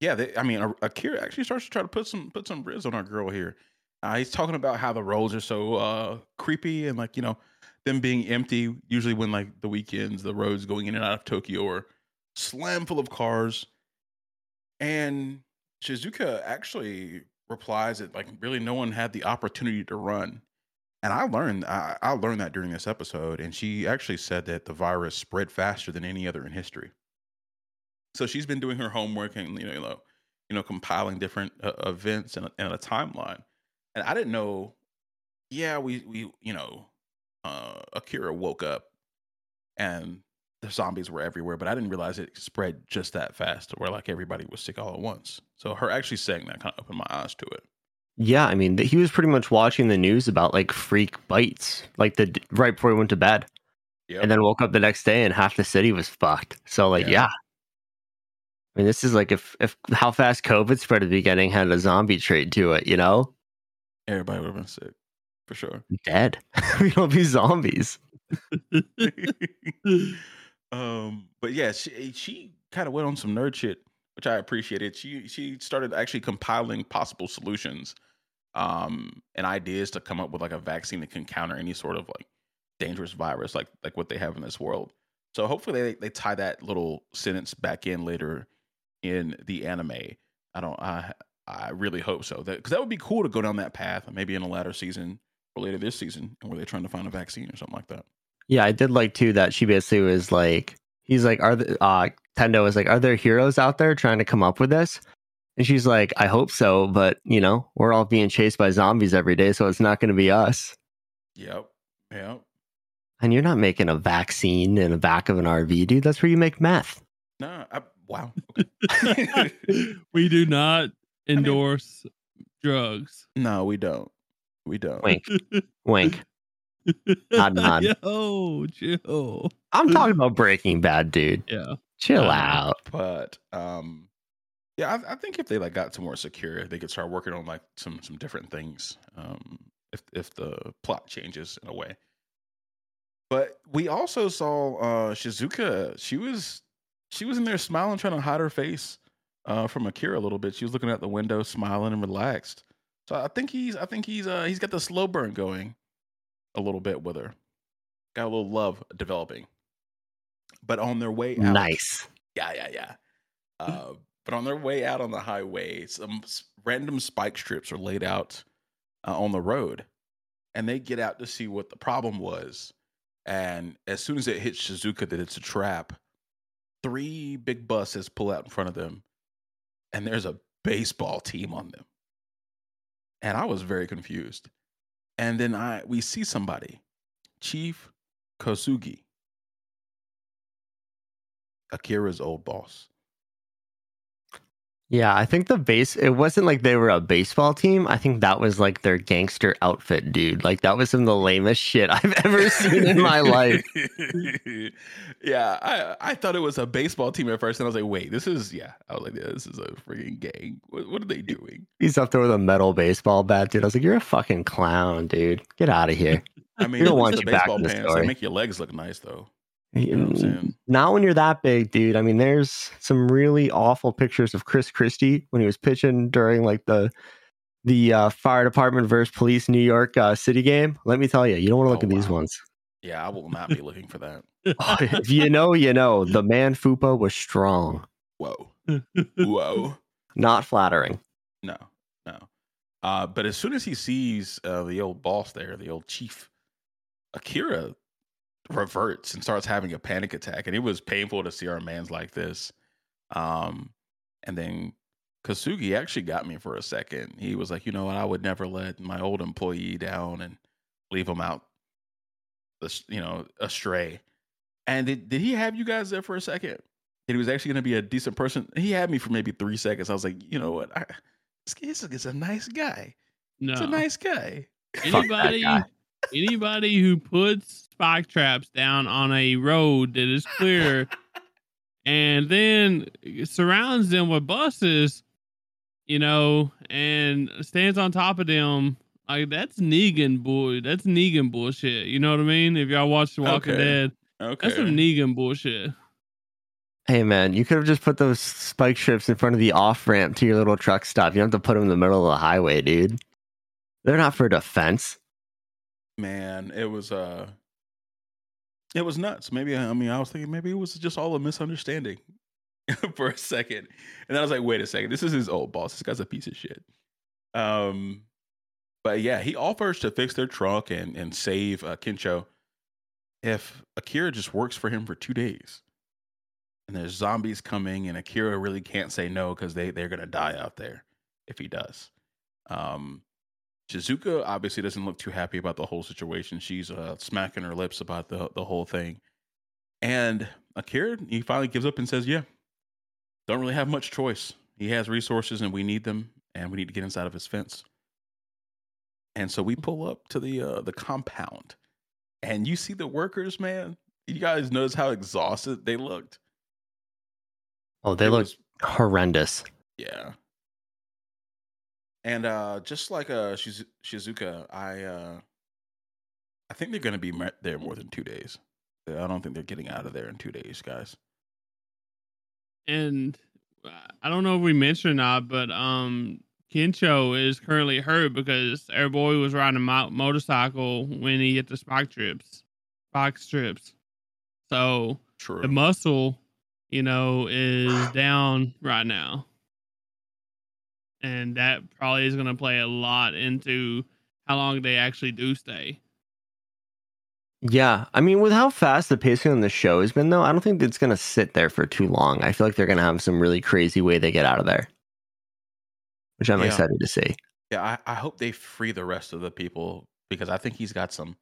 yeah, they, I mean, Akira actually starts to try to put some put some riz on our girl here. Uh, he's talking about how the roads are so uh, creepy and like you know them being empty. Usually, when like the weekends, the roads going in and out of Tokyo are slam full of cars. And Shizuka actually replies that like really no one had the opportunity to run. And I learned I, I learned that during this episode, and she actually said that the virus spread faster than any other in history. So she's been doing her homework and you know, you know, you know compiling different uh, events and, a- and a timeline. And I didn't know. Yeah, we we you know, uh, Akira woke up, and the zombies were everywhere, but I didn't realize it spread just that fast, where like everybody was sick all at once. So her actually saying that kind of opened my eyes to it. Yeah, I mean, he was pretty much watching the news about like freak bites, like the right before he went to bed. Yep. and then woke up the next day and half the city was fucked. So like, Yeah. yeah. I mean, this is like if if how fast COVID spread at the beginning had a zombie trait to it, you know, everybody would have been sick for sure. dead. we don't be zombies. um, but yeah, she she kind of went on some nerd shit, which I appreciated. She she started actually compiling possible solutions, um, and ideas to come up with like a vaccine that can counter any sort of like dangerous virus, like like what they have in this world. So hopefully they they tie that little sentence back in later in the anime. I don't I I really hope so that because that would be cool to go down that path, maybe in a latter season or later this season, where they're trying to find a vaccine or something like that. Yeah, I did like too that she basically was like, he's like, are the uh Tendo is like, are there heroes out there trying to come up with this? And she's like, I hope so, but you know, we're all being chased by zombies every day, so it's not going to be us. Yep. Yep. And you're not making a vaccine in the back of an RV, dude. That's where you make meth. No. I, wow. Okay. we do not endorse drugs. no, we don't. We don't. Wink, wink. Nod, nod. Yo, chill. I'm talking about Breaking Bad, dude. Yeah. Chill Uh, out. But um, yeah, I, I think if they like got some more secure, they could start working on like some some different things. Um, if if the plot changes in a way. But we also saw uh Shizuka. She was she was in there smiling, trying to hide her face uh from Akira a little bit. She was looking out the window, smiling and relaxed. So I think he's I think he's uh he's got the slow burn going a little bit with her. Got a little love developing. But on their way out, Nice. yeah, yeah, yeah. Uh, but on their way out on the highway, some random spike strips are laid out uh, on the road, and they get out to see what the problem was. And as soon as it hits Shizuka that it's a trap, three big buses pull out in front of them, and there's a baseball team on them. And I was very confused. And then I we see somebody, Chief Kosugi, Akira's old boss. Yeah, I think the base it wasn't like they were a baseball team. I think that was like their gangster outfit, dude. Like that was some of the lamest shit I've ever seen in my life. yeah, I I thought it was a baseball team at first, and I was like, wait, this is yeah. I was like, yeah, this is a freaking gang. What, what are they doing? He's up there with a metal baseball bat, dude. I was like, You're a fucking clown, dude. Get out of here. I mean, you don't want you back baseball in the pants story. they make your legs look nice though. You know what I'm saying? Not when you're that big, dude. I mean, there's some really awful pictures of Chris Christie when he was pitching during like the the uh, fire department versus police New York uh, City game. Let me tell you, you don't want to look Oh, at these ones. Yeah, I will not be looking for that. if you know, you know. The man Fupa was strong, Whoa, whoa. not flattering. No, no. Uh, but as soon as he sees uh, the old boss there, the old chief, Akira reverts and starts having a panic attack. And it was painful to see our man's like this. Um, and then Kosugi actually got me for a second. He was like, you know what? I would never let my old employee down and leave him out, as- you know, astray. And did, did he have you guys there for a second? And he was actually going to be a decent person. He had me for maybe three seconds. I was like, you know what? I, this guy is a nice guy. No. He's a nice guy. Fuck that anybody guy. Anybody who puts spike traps down on a road that is clear and then surrounds them with buses, you know, and stands on top of them. Like that's Negan boy. That's Negan bullshit. You know what I mean? If y'all watched The Walking Okay. Dead, Okay. that's some Negan bullshit. Hey man, you could have just put those spike strips in front of the off ramp to your little truck stop. You don't have to put them in the middle of the highway, dude. They're not for defense. Man, it was uh it was nuts. Maybe I mean I was thinking maybe it was just all a misunderstanding for a second. And I was like, wait a second, this is his old boss. This guy's a piece of shit. Um but yeah, he offers to fix their truck and and save uh, Kincho if Akira just works for him for two days. And there's zombies coming, and Akira really can't say no because they they're gonna die out there if he does. Um, Shizuka obviously doesn't look too happy about the whole situation. She's uh, smacking her lips about the the whole thing, and Akira he finally gives up and says, "Yeah, don't really have much choice. He has resources, and we need them, and we need to get inside of his fence." And so we pull up to the uh, the compound, and you see the workers, man. you guys notice how exhausted they looked? Oh, they It look was- horrendous. yeah. And uh just like uh Shiz- Shizuka, I uh I think they're gonna be there more than two days. I don't think they're getting out of there in two days, guys. And uh, I don't know if we mentioned or not, but um, Kincho is currently hurt because our boy was riding a mo- motorcycle when he hit the spike trips, spike strips. So True. the muscle, you know, is down right now. And that probably is going to play a lot into how long they actually do stay. Yeah, I mean, with how fast the pacing on the show has been, though, I don't think it's going to sit there for too long. I feel like they're going to have some really crazy way they get out of there, which I'm Yeah. excited to see. Yeah, I, I hope they free the rest of the people because I think he's got some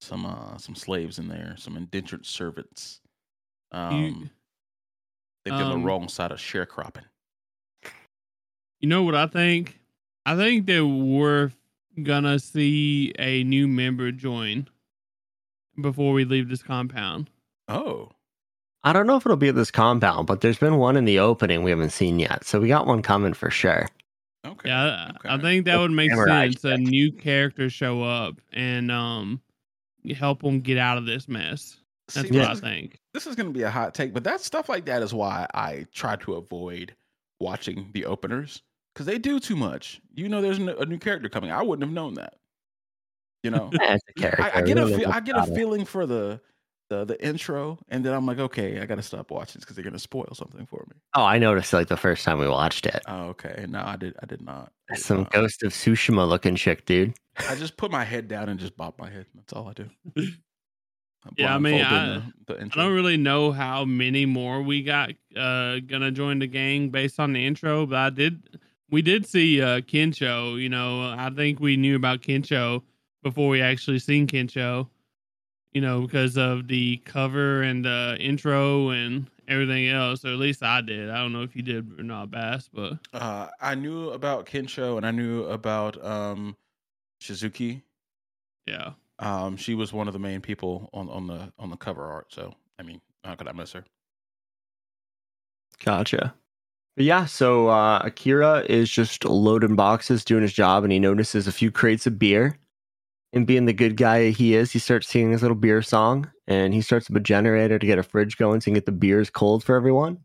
some uh some slaves in there, some indentured servants. Um You- they've been on um, the wrong side of sharecropping. You know what I think? I think that we're gonna see a new member join before we leave this compound. Oh. I don't know if it'll be at this compound, but there's been one in the opening we haven't seen yet, so we got one coming for sure. Okay. Yeah, I- I think that would make Samurai sense. A new character show up and um help them get out of this mess. That's See, what this I think. this is going to be a hot take, but that stuff like that is why I try to avoid watching the openers because they do too much. You know, there's a new character coming. I wouldn't have known that. You know, it's a character. I, I get a We fe- I get a about it. feeling for the the the intro, and then I'm like, okay, I got to stop watching because they're going to spoil something for me. Oh, I noticed like the first time we watched it. Oh, okay. No, I did. I did not. I did Some not. Ghost of Tsushima looking chick, dude. I just put my head down and just bob my head. That's all I do. I'm Yeah, I mean, I- the, the I don't really know how many more we got uh gonna join the gang based on the intro, but I did we did see uh Kincho, you know, I think we knew about Kincho before we actually seen Kincho, you know, because of the cover and the intro and everything else, or at least I did. I don't know if you did or not, Bass, but Uh, I knew about Kensho and I knew about um, Shizuki. yeah. Um, she was one of the main people on, on the on the cover art. So I mean, how could I miss her? Gotcha. Yeah, so uh, Akira is just loading boxes, doing his job, and he notices a few crates of beer. And being the good guy he is, he starts singing his little beer song, and he starts up a generator to get a fridge going so he can get the beers cold for everyone.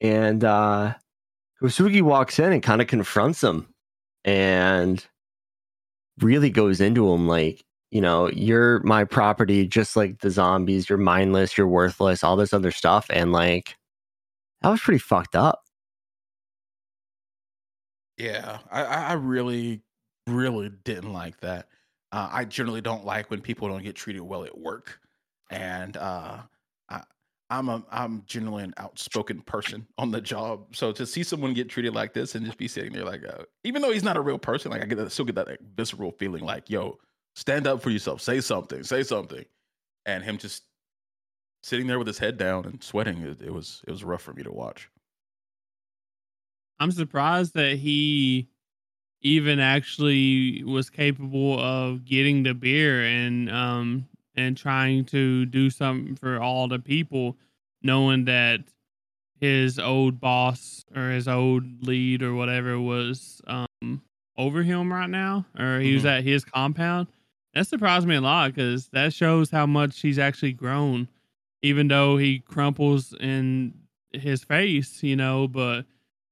And uh, Kosugi walks in and kind of confronts him, and really goes into him like, you know, you're my property, just like the zombies. You're mindless. You're worthless. All this other stuff, and like that was pretty fucked up. Yeah, I, I really, really didn't like that. Uh, I generally don't like when people don't get treated well at work, and uh, I, I'm a I'm generally an outspoken person on the job. So to see someone get treated like this and just be sitting there like, uh, even though he's not a real person, like I get that, still get that like, visceral feeling, like, yo, stand up for yourself, say something, say something, and him just sitting there with his head down and sweating. It, it was it was rough for me to watch. I'm surprised that he even actually was capable of getting the beer and um and trying to do something for all the people knowing that his old boss or his old lead or whatever was um over him right now or he was Mhm. at his compound that surprised me a lot because that shows how much he's actually grown even though he crumples in his face you know but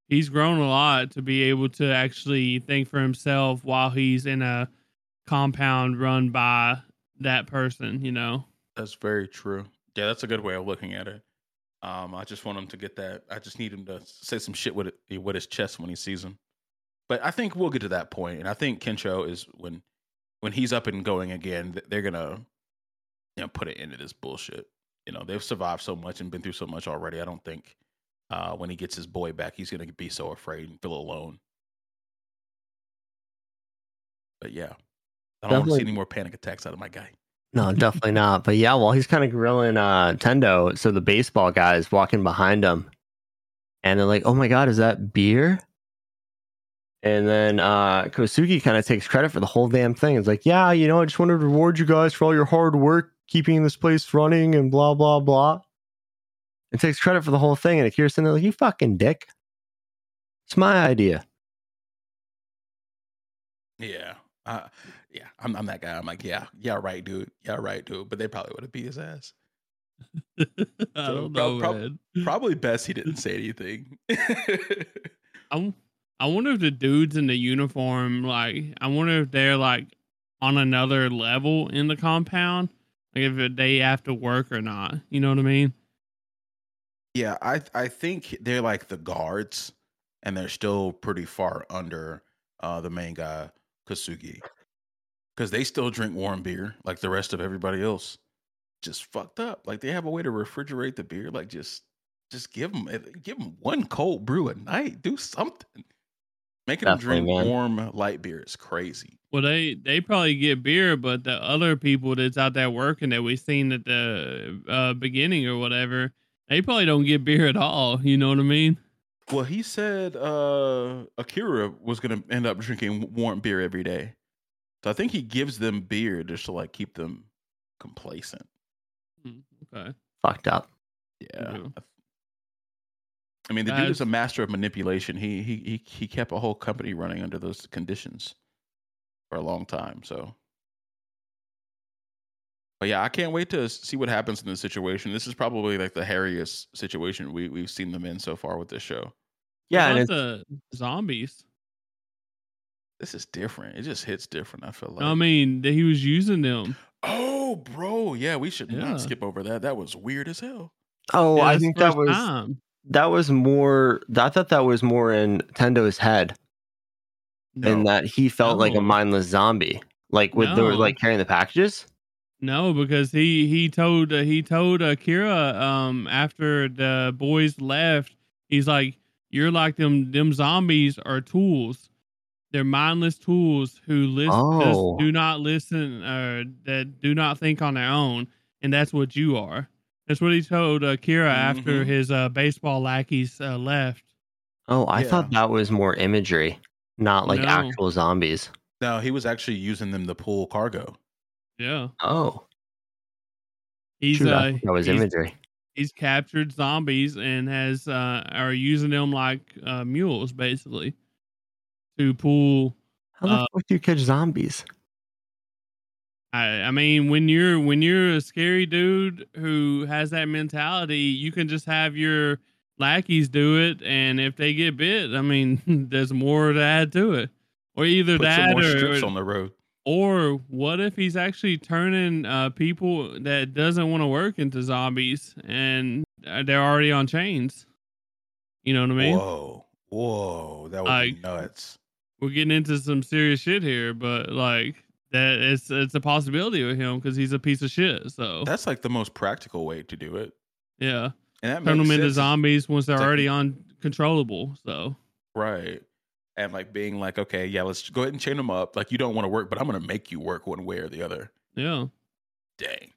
he's grown a lot to be able to actually think for himself while he's in a compound run by that person, you know. That's very true. Yeah, that's a good way of looking at it. Um, I just want him to get that. I just need him to say some shit with it, with his chest when he sees him. But I think we'll get to that point, and I think Kensho is when when he's up and going again. They're gonna you know put an end to this bullshit. You know they've survived so much and been through so much already. I don't think uh, when he gets his boy back, he's gonna be so afraid and feel alone. But yeah, I don't want to see any more panic attacks out of my guy. No, definitely not. But yeah, while he's kind of grilling uh, Tendo, so the baseball guy is walking behind him, and they're like, "Oh my god, is that beer?" And then uh, Kosugi kind of takes credit for the whole damn thing. It's like, "Yeah, you know, I just wanted to reward you guys for all your hard work keeping this place running and blah blah blah. And takes credit for the whole thing. And Akira's sitting there like, you fucking dick. It's my idea. Yeah. Uh, yeah, I'm, I'm that guy. I'm like, yeah, yeah, right, dude. Yeah, right, dude. But they probably would have beat his ass. I don't prob- know, prob- man. Probably best he didn't say anything. I'm, I wonder if the dudes in the uniform, like, I wonder if they're like on another level in the compound, like if they have to work or not. You know what I mean? Yeah, I I think they're like the guards, and they're still pretty far under uh, the main guy Kosugi, because they still drink warm beer like the rest of everybody else. Just fucked up. Like they have a way to refrigerate the beer. Like just just give them give them one cold brew a night. Do something. Making them drink man. warm light beer is crazy. Well, they they probably get beer, but the other people that's out there working that we seen at the uh, beginning or whatever, they probably don't get beer at all. You know what I mean? Well, he said uh Akira was gonna end up drinking warm beer every day. So I think he gives them beer just to like keep them complacent. Hmm, Okay. Fucked up. Yeah. I mean, the dude is a master of manipulation. He he he he kept a whole company running under those conditions for a long time. So, but yeah, I can't wait to see what happens in this situation. This is probably like the hairiest situation we we've seen them in so far with this show. Yeah, and it's, the zombies. This is different. It just hits different. I feel like. I mean, that he was using them. Oh, bro, yeah, we should Yeah. not skip over that. That was weird as hell. oh, Yeah, I think that was time. that was more. I thought that was more in Tendo's head, in that he felt like a mindless zombie, like with the No. like carrying the packages. No, because he he told uh, he told Akira um after the boys left, he's like, "You're like them them zombies are tools. They're mindless tools who listen Oh. do not listen uh that do not think on their own, and that's what you are." That's what he told Akira after Mhm. his uh, baseball lackeys uh, left. Oh, I Yeah. thought that was more imagery, not like No. actual zombies. No, he was actually using them to pull cargo. Yeah, Oh, he's shoot, I uh that was he's, imagery. he's captured zombies and has uh are using them like uh, mules basically to pull How the uh, fuck do you catch zombies? I, I mean when you're when you're a scary dude who has that mentality you can just have your lackeys do it and if they get bit i mean there's more to add to it or either Put some that more or, strips on the road. Or what if he's actually turning uh, people that doesn't want to work into zombies and uh, they're already on chains you know what i mean Whoa, whoa, that would Like- be nuts. we're getting into some serious shit here, but like that it's it's a possibility with him because he's a piece of shit. So That's like the most practical way to do it, yeah, and that turn them into zombies once they're It's like- already uncontrollable. So right? And like being like, okay, yeah, let's go ahead and chain them up. Like you don't want to work, but I'm gonna make you work one way or the other. yeah, Dang.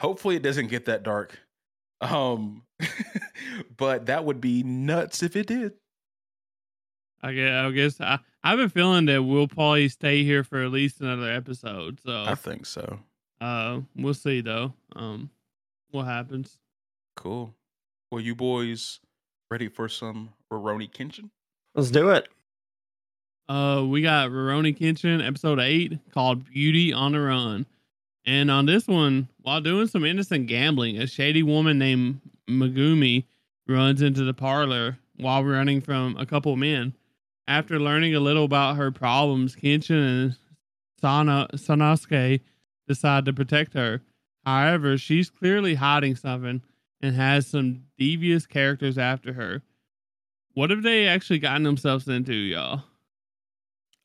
Hopefully it doesn't get that dark. Um, but that would be nuts if it did. I guess I guess I, I have a feeling that we'll probably stay here for at least another episode. So I think so. uh, we'll see though. Um, what happens? Cool. Well, you boys ready for some Rurouni Kenshin? Let's do it. Uh, we got Rurouni Kenshin episode eight called "Beauty on the Run," and on this one, while doing some innocent gambling, a shady woman named Megumi runs into the parlor while running from a couple men. After learning a little about her problems, Kenshin and Sana Sanosuke decide to protect her. However, she's clearly hiding something and has some devious characters after her. What have they actually gotten themselves into, y'all?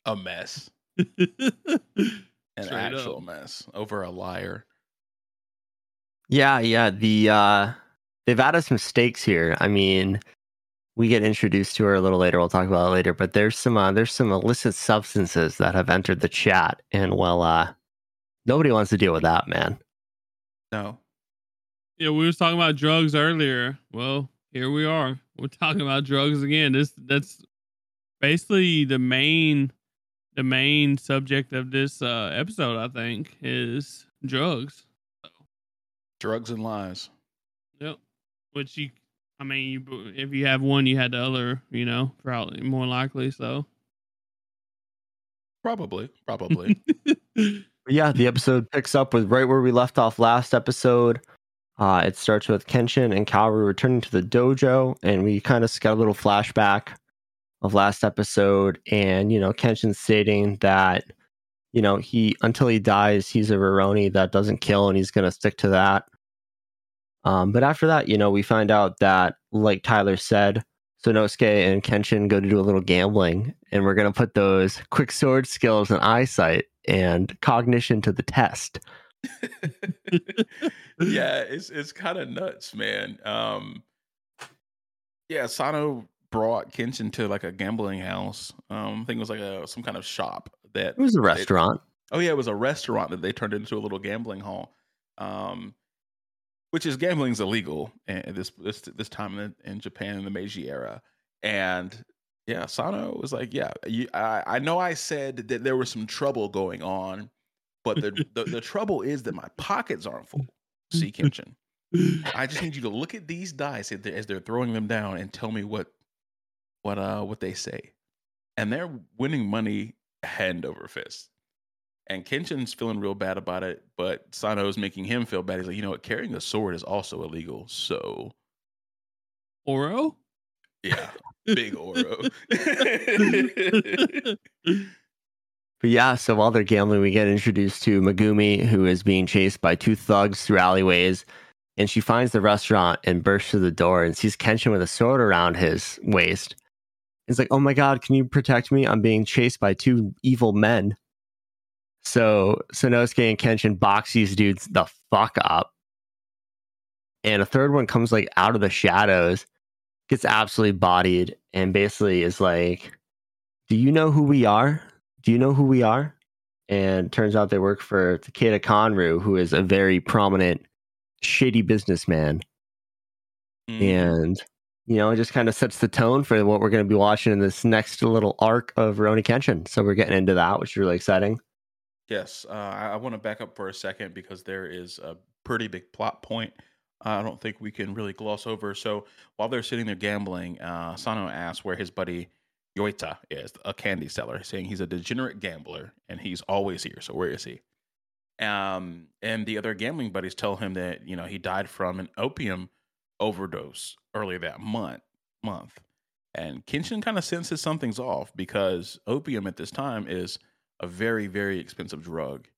A mess. An Straight actual up. mess over a liar. Yeah, yeah. The uh they've added some stakes here. I mean, we get introduced to her a little later. We'll talk about it later. But there's some uh, there's some illicit substances that have entered the chat, and well, uh nobody wants to deal with that, man. No. Yeah, we was talking about drugs earlier. Well, here we are. We're talking about drugs again. This that's basically the main the main subject of this uh episode, I think, is drugs. Drugs and lies. Yep. Which you, I mean, you if you have one, you had the other. You know, probably more likely. So Probably. Probably. Yeah, the episode picks up with right where we left off last episode. Uh, it starts with Kenshin and Kaoru returning to the dojo, and we kind of got a little flashback of last episode. And you know, Kenshin stating that you know he until he dies, he's a Rurouni that doesn't kill, and he's going to stick to that. Um, but after that, you know, we find out that, like Tyler said, Sanosuke and Kenshin go to do a little gambling, and we're going to put those quick sword skills and eyesight and cognition to the test. yeah, it's it's kind of nuts, man. Um, yeah, Sano brought Kenshin to like a gambling house. Um, I think it was like a some kind of shop that It was a they- restaurant. Oh yeah, it was a restaurant that they turned into a little gambling hall. Um, which is gambling's illegal at this this this time in, in Japan in the Meiji era. And yeah, Sano was like, yeah, you, I I know I said that there was some trouble going on, but the the, the trouble is that my pockets aren't full. See, Kenshin, I just need you to look at these dice as they're, as they're throwing them down and tell me what what uh what they say. And they're winning money hand over fist. And Kenshin's feeling real bad about it, but Sano's making him feel bad. He's like, you know what, carrying a sword is also illegal. So Oro. yeah, big Oro. But yeah, so while they're gambling, we get introduced to Megumi, who is being chased by two thugs through alleyways. And she finds the restaurant and bursts through the door and sees Kenshin with a sword around his waist. He's like, Oh my God, can you protect me? I'm being chased by two evil men. So Sanosuke and Kenshin box these dudes the fuck up. And a third one comes like out of the shadows, gets absolutely bodied, and basically is like, Do you know who we are? Do you know who we are? And turns out they work for Takeda Kanryu, who is a very prominent, shady businessman. Mm. And, you know, it just kind of sets the tone for what we're going to be watching in this next little arc of Rurouni Kenshin. So we're getting into that, which is really exciting. Yes, uh, I, I want to back up for a second because there is a pretty big plot point. I don't think we can really gloss over. So while they're sitting there gambling, uh, Sano asks where his buddy Yoita is, a candy seller, saying he's a degenerate gambler and he's always here. So where is he? Um, and the other gambling buddies tell him that you know he died from an opium overdose earlier that month. Month, and Kenshin kind of senses something's off because opium at this time is a very very expensive drug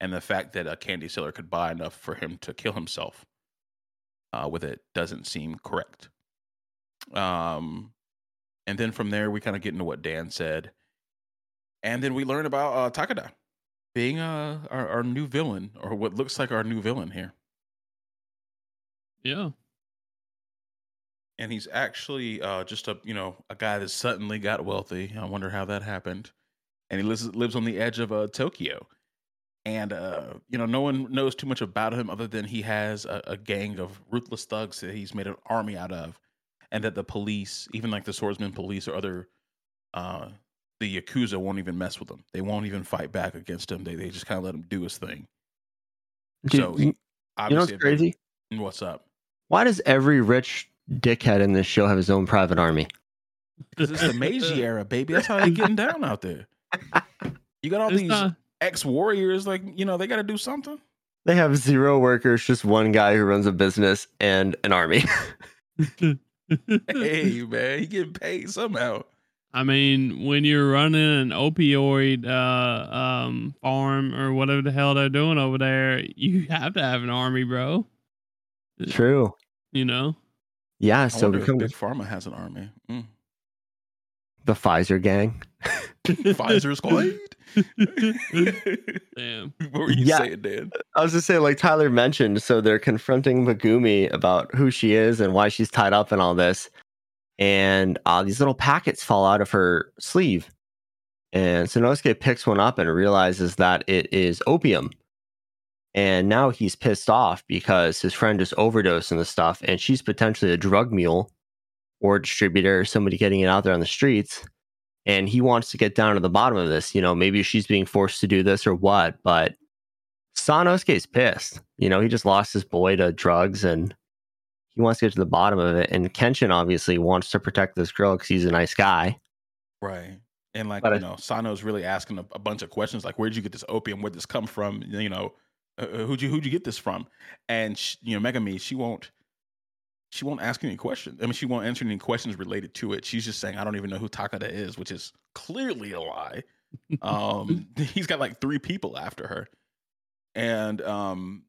and the fact that a candy seller could buy enough for him to kill himself uh, with it doesn't seem correct um and then from there we kind of get into what dan said and then we learn about uh, takada being uh, our, our new villain or what looks like our new villain here Yeah. And he's actually uh, just a you know a guy that suddenly got wealthy. I wonder how that happened. And he lives lives on the edge of uh, Tokyo, and uh, you know no one knows too much about him other than he has a, a gang of ruthless thugs that he's made an army out of, and that the police, even like the swordsman police or other, uh, the yakuza won't even mess with him. They won't even fight back against him. They they just kind of let him do his thing. Dude, So, you, you know Obviously, what's crazy? What's up? Why does every rich dickhead in this show have his own private army? Because it's the Meiji era, baby. That's how they're getting down out there. You got all It's these not, ex warriors, like you know, they got to do something. They have zero workers, just one guy who runs a business and an army. hey, man, he getting paid somehow. I mean, when you're running an opioid uh, um, farm or whatever the hell they're doing over there, you have to have an army, bro. True. You know. Yeah, I so wonder if Big Pharma has an army. Mm. the Pfizer gang. Pfizer squad. Damn. what were you Yeah. saying, Dan? I was just saying, like Tyler mentioned, so they're confronting Megumi about who she is and why she's tied up and all this. And uh, these little packets fall out of her sleeve. And Sanosuke picks one up and realizes that it is opium. And now he's pissed off because his friend just overdosed on the stuff and she's potentially a drug mule or a distributor or somebody getting it out there on the streets. And he wants to get down to the bottom of this. You know, maybe she's being forced to do this or what, but Sanosuke's pissed. You know, he just lost his boy to drugs and he wants to get to the bottom of it. And Kenshin obviously wants to protect this girl because he's a nice guy. Right. And like But you know, Sano's really asking a, a bunch of questions like, "Where'd you get this opium? Where'd this come from? You know, uh, uh, who'd you who'd you get this from?" And sh you know, Megami, she won't she won't ask any questions. I mean, she won't answer any questions related to it. She's just saying, "I don't even know who Takada is," which is clearly a lie. Um, he's got like three people after her, and um,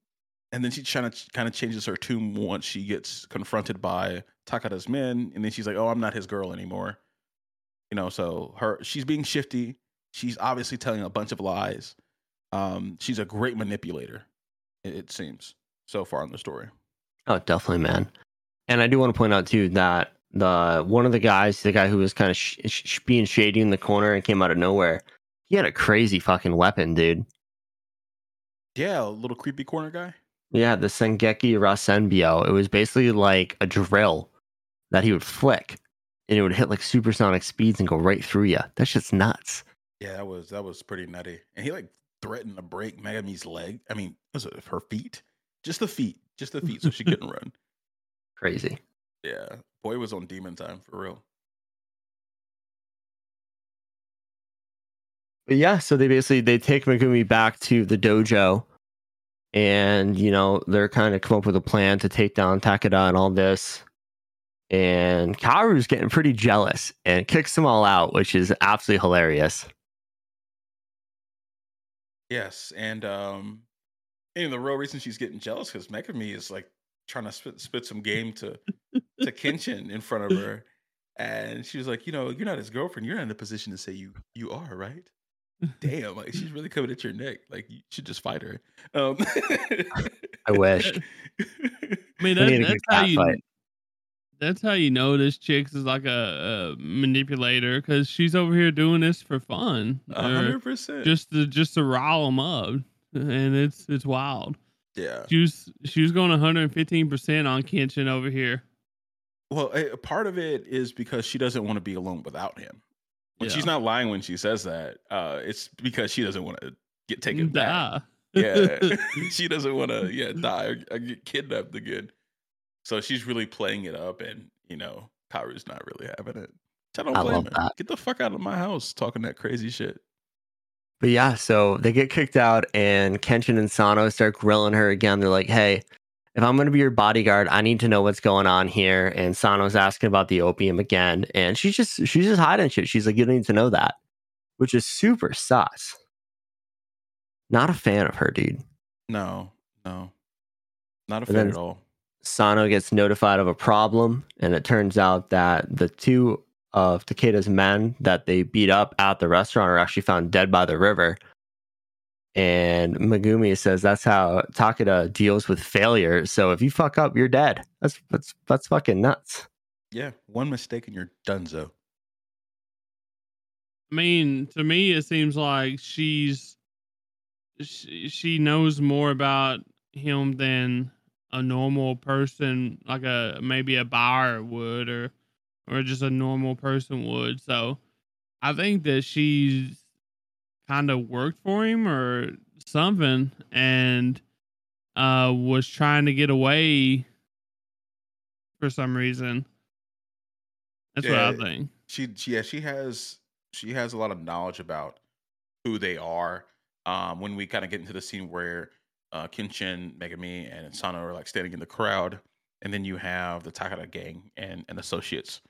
and then she trying to kind of changes her tune once she gets confronted by Takada's men, and then she's like, "Oh, I'm not his girl anymore." You know, so her she's being shifty. She's obviously telling a bunch of lies. Um, she's a great manipulator. It, it seems so far in the story. Oh, definitely, man. And I do want to point out too that the one of the guys, the guy who was kind of sh- sh- being shady in the corner and came out of nowhere, he had a crazy fucking weapon, dude. Yeah, a little creepy corner guy. Yeah, the Sengeki Rasenbyo. It was basically like a drill that he would flick, and it would hit like supersonic speeds and go right through you. That shit's nuts. Yeah, that was that was pretty nutty. And he like threatened to break Megami's leg. I mean, was it her feet? Just the feet, just the feet, so she couldn't run. Crazy. Yeah, boy was on demon time for real. But yeah, so they basically they take Megumi back to the dojo, and you know they're kind of come up with a plan to take down Takeda and all this. And Kaoru's getting pretty jealous and kicks them all out, which is absolutely hilarious. Yes, and um, and the real reason she's getting jealous because Megami is like trying to spit spit some game to to Kenshin in front of her, and she was like, you know, you're not his girlfriend. You're not in a position to say you you are, right? Damn, like she's really coming at your neck. Like you should just fight her. Um, I wish. I mean, need that, a that's good how cat you. fight. That's how you know this chick is like a, a manipulator because she's over here doing this for fun, hundred percent. just to just to rile them up, and it's it's wild. Yeah. She was she was going 115 percent on Kenshin over here. Well, part of it is because she doesn't want to be alone without him. When Yeah. she's not lying when she says that, uh, it's because she doesn't want to get taken back. Die. Yeah, she doesn't want to yeah die or, or get kidnapped again. So she's really playing it up, and you know, Kaoru's not really having it. I don't I blame love her. that. Get the fuck out of my house talking that crazy shit. But yeah, so they get kicked out, and Kenshin and Sano start grilling her again. They're like, "Hey, if I'm going to be your bodyguard, I need to know what's going on here." And Sano's asking about the opium again, and she's just she's just hiding shit. She's like, "You need to know that," which is super sus. Not a fan of her, dude. No, no, not a And fan then- at all. Sano gets notified of a problem, and it turns out that the two of Takeda's men that they beat up at the restaurant are actually found dead by the river. And Megumi says that's how Takeda deals with failure. So if you fuck up, you're dead. That's that's that's fucking nuts. Yeah, one mistake and you're donezo. I mean, to me, it seems like she's she, she knows more about him than a normal person, like a maybe a buyer would, or or just a normal person would. So, I think that she's kind of worked for him or something, and uh was trying to get away for some reason. That's what I Yeah. think. she, she yeah she has she has a lot of knowledge about who they are um when we kind of get into the scene where uh Kenshin, Megami and Sano are like standing in the crowd. And then you have the Takada gang and and associates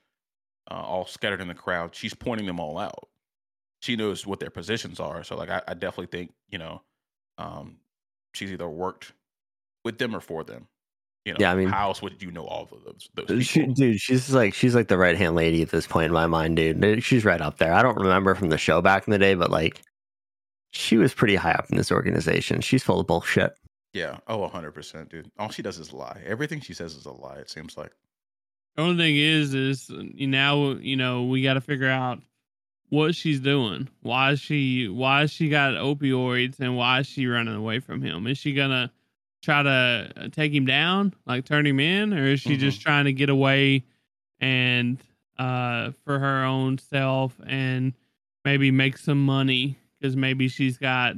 uh, all scattered in the crowd. She's pointing them all out. She knows what their positions are. So like I, I definitely think you know um she's either worked with them or for them. You know Yeah, I mean- how else would you know all of those those She, dude, she's like she's like the right hand lady at this point in my mind, dude. She's right up there. I don't remember from the show back in the day, but like she was pretty high up in this organization. She's full of bullshit. Yeah. Oh, 100%, dude. All she does is lie. Everything she says is a lie. It seems like. The only thing is, is now you know we got to figure out what she's doing. Why is she? Why is she got opioids, and why is she running away from him? Is she gonna try to uh, take him down, like turn him in, or is she just trying to get away and uh for her own self and maybe make some money because maybe she's got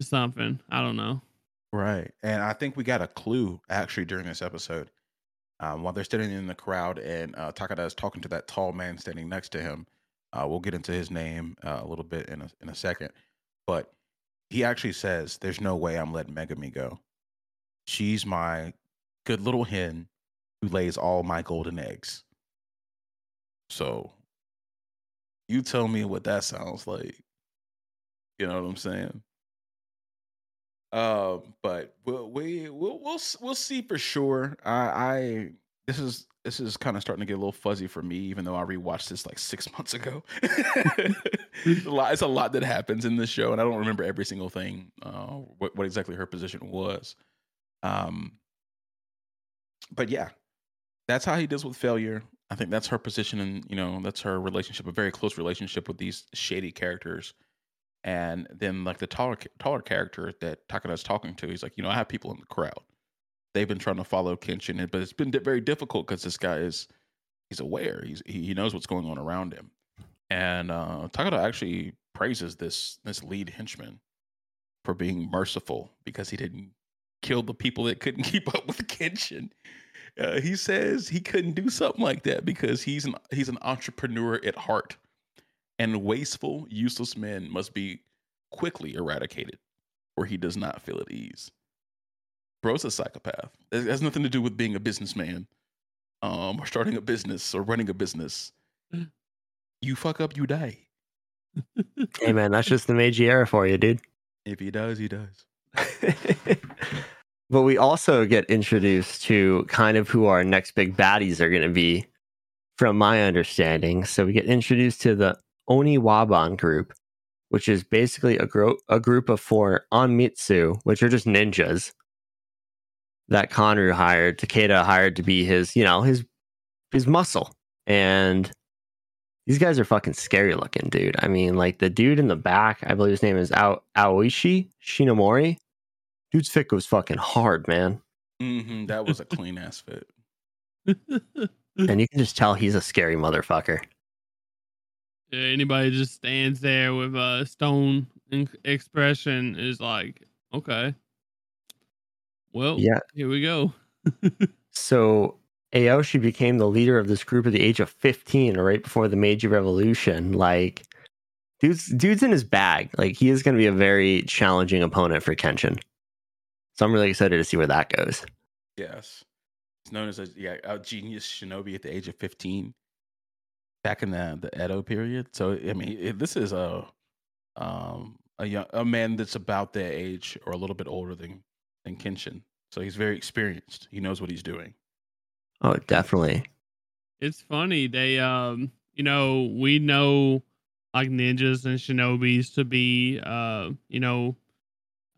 something. I don't know. Right. And I think we got a clue actually during this episode. Um, while they're standing in the crowd and uh, Takada is talking to that tall man standing next to him. Uh, we'll get into his name uh, a little bit in a, in a second. But he actually says, There's no way I'm letting Megami go. She's my good little hen who lays all my golden eggs. So you tell me what that sounds like. You know what I'm saying? Uh, but we'll we we'll we'll we'll see for sure. I I this is this is kind of starting to get a little fuzzy for me, even though I rewatched this like six months ago. it's, a lot, it's a lot that happens in this show, and I don't remember every single thing. Uh, what what exactly her position was. Um, but yeah, that's how he deals with failure. I think that's her position, and you know that's her relationship, a very close relationship with these shady characters and then like the taller taller character that Takada's talking to, he's like, you know, I have people in the crowd. They've been trying to follow Kenshin, but it's been very difficult because this guy is he's aware. He's he knows what's going on around him. And uh Takada actually praises this this lead henchman for being merciful because he didn't kill the people that couldn't keep up with Kenshin. Uh, he says he couldn't do something like that because he's an he's an entrepreneur at heart and wasteful, useless men must be quickly eradicated, or he does not feel at ease. Bro's a psychopath. It has nothing to do with being a businessman, um, or starting a business or running a business. You fuck up, you die. Hey man, that's just the Meiji era for you, dude. If he does, he does. but we also get introduced to kind of who our next big baddies are going to be, from my understanding. So we get introduced to the Oniwaban group, which is basically a, gro- a group of four Onmitsu, which are just ninjas that Kanryu hired, Takeda hired to be his, you know, his his muscle. And these guys are fucking scary looking, dude. I mean, like the dude in the back, I believe his name is Ao- Aoshi Shinomori. Dude's fit was fucking hard, man. hmm that was a clean ass fit. And you can just tell he's a scary motherfucker. Yeah, anybody just stands there with a stone in- expression is like, okay, well, Yeah. here we go. So Aoshi became the leader of this group at the age of 15, right before the Meiji Revolution. Like, dude's dude's in his bag. Like, he is going to be a very challenging opponent for Kenshin. So I'm really excited to see where that goes. Yes. It's known as a yeah, a genius shinobi at the age of 15 back in the the Edo period. So I mean, it, this is a um a young a man that's about their age or a little bit older than than Kenshin. So he's very experienced. He knows what he's doing. Oh, definitely. It's funny they um you know we know like ninjas and shinobis to be uh you know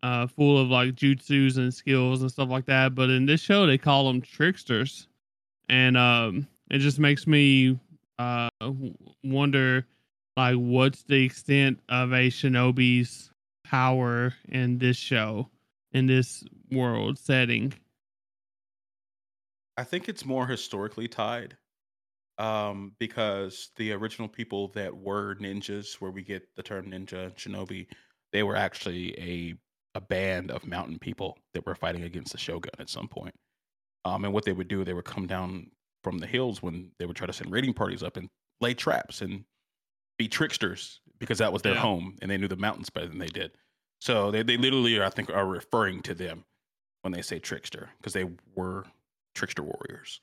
uh full of like jutsus and skills and stuff like that but in this show they call them tricksters and um it just makes me uh wonder like what's the extent of a shinobi's power in this show in this world setting I think it's more historically tied um, because the original people that were ninjas, where we get the term ninja shinobi, they were actually a a band of mountain people that were fighting against the shogun at some point. Um, and what they would do, they would come down from the hills when they would try to send raiding parties up and lay traps and be tricksters because that was their Yeah. home and they knew the mountains better than they did. So they, they literally, I think, are referring to them when they say trickster because they were trickster warriors.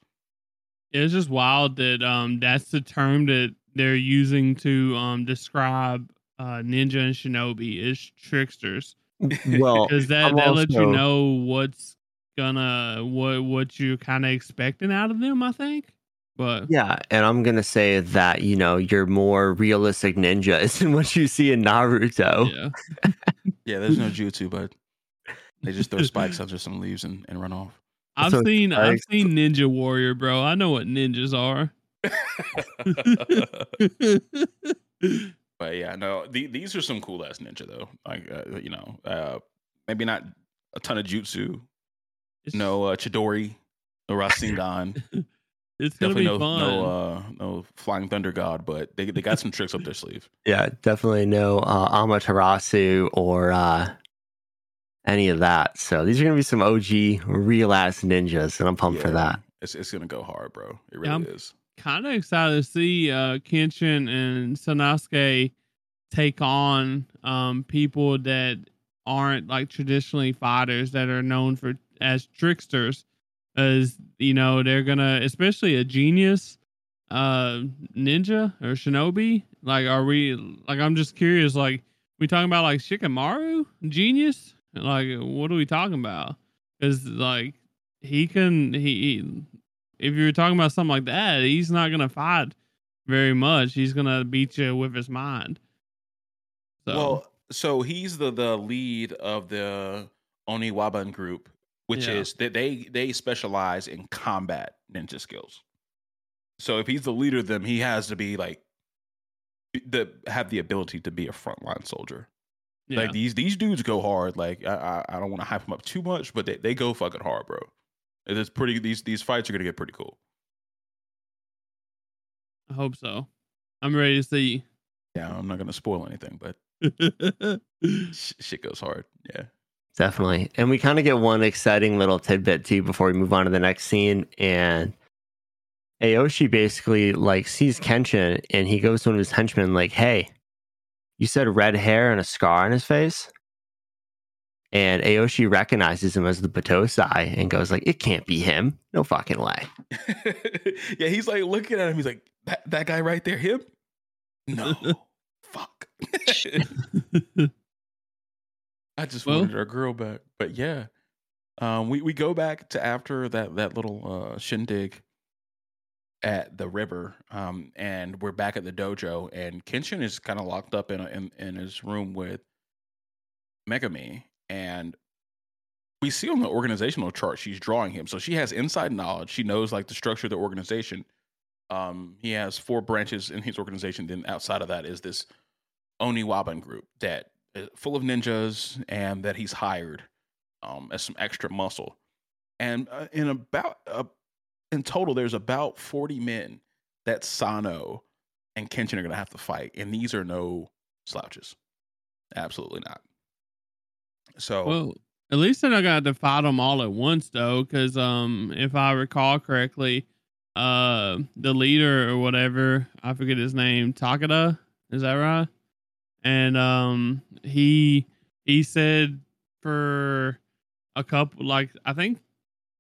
It's just wild that um that's the term that they're using to um describe uh ninja and shinobi is tricksters Well, because that that lets you know what's gonna what what you're kind of expecting out of them. I think, but yeah, and I'm gonna say that you know your more realistic ninja isn't what you see in Naruto. yeah, Yeah, there's no jutsu, but they just throw spikes under some leaves and, and run off. I've So seen I've seen Ninja Warrior, bro. I know what ninjas are. but yeah, no, the, these are some cool ass ninja though. Like uh, you know, uh, maybe not a ton of jutsu. It's- No uh, Chidori, no Rasengan. it's gonna definitely be no fun. no uh, no flying thunder god, but they they got some tricks up their sleeve. Yeah, definitely no uh, Amaterasu or uh, any of that. So these are gonna be some OG real ass ninjas, and I'm pumped for that. It's it's gonna go hard, bro. It really Yeah, I'm- is. kind of excited to see uh Kenshin and Sanosuke take on um people that aren't like traditionally fighters that are known for as tricksters as you know they're gonna especially a genius uh ninja or shinobi. Like are we like i'm just curious like we talking about like shikamaru? Genius? Like what are we talking about? Because like he can he if you're talking about something like that he's not gonna fight very much. He's gonna beat you with his mind. So. Well, so he's the the lead of the Oniwaban group, which Yeah. is that they they specialize in combat ninja skills. So if he's the leader of them, he has to be like the have the ability to be a frontline soldier. yeah. Like these these dudes go hard. Like I I, I don't want to hype them up too much, but they, they go fucking hard, bro. It is pretty. These these fights are gonna get pretty cool. i hope so i'm ready to see Yeah, I'm not gonna spoil anything, but shit goes hard. Yeah. Definitely. And we kind of get one exciting little tidbit too before we move on to the next scene. And Aoshi basically like sees Kenshin and he goes to one of his henchmen like, Hey, you said red hair and a scar on his face? And Aoshi recognizes him as the Battosai and goes like, It can't be him. No fucking way. yeah, he's like looking at him. He's like, that, that guy right there, him? No. Fuck. I just Well- wanted our girl back. But yeah. Um, we, we go back to after that that little uh, shindig at the river. Um, and we're back at the dojo, and Kenshin is kind of locked up in, a, in in his room with Megami, and we see on the organizational chart she's drawing him. So she has inside knowledge. She knows like the structure of the organization. Um, he has four branches in his organization. Then outside of that is this Oniwaban group that full of ninjas and that he's hired um, as some extra muscle. And uh, in about uh, in total, there's about 40 men that Sano and Kenshin are going to have to fight, and these are no slouches. Absolutely not. So Well, at least they're not have to fight them all at once though, because um, if I recall correctly, uh, the leader or whatever, I forget his name, Takada, is that right? And um, he he said for a couple, like I think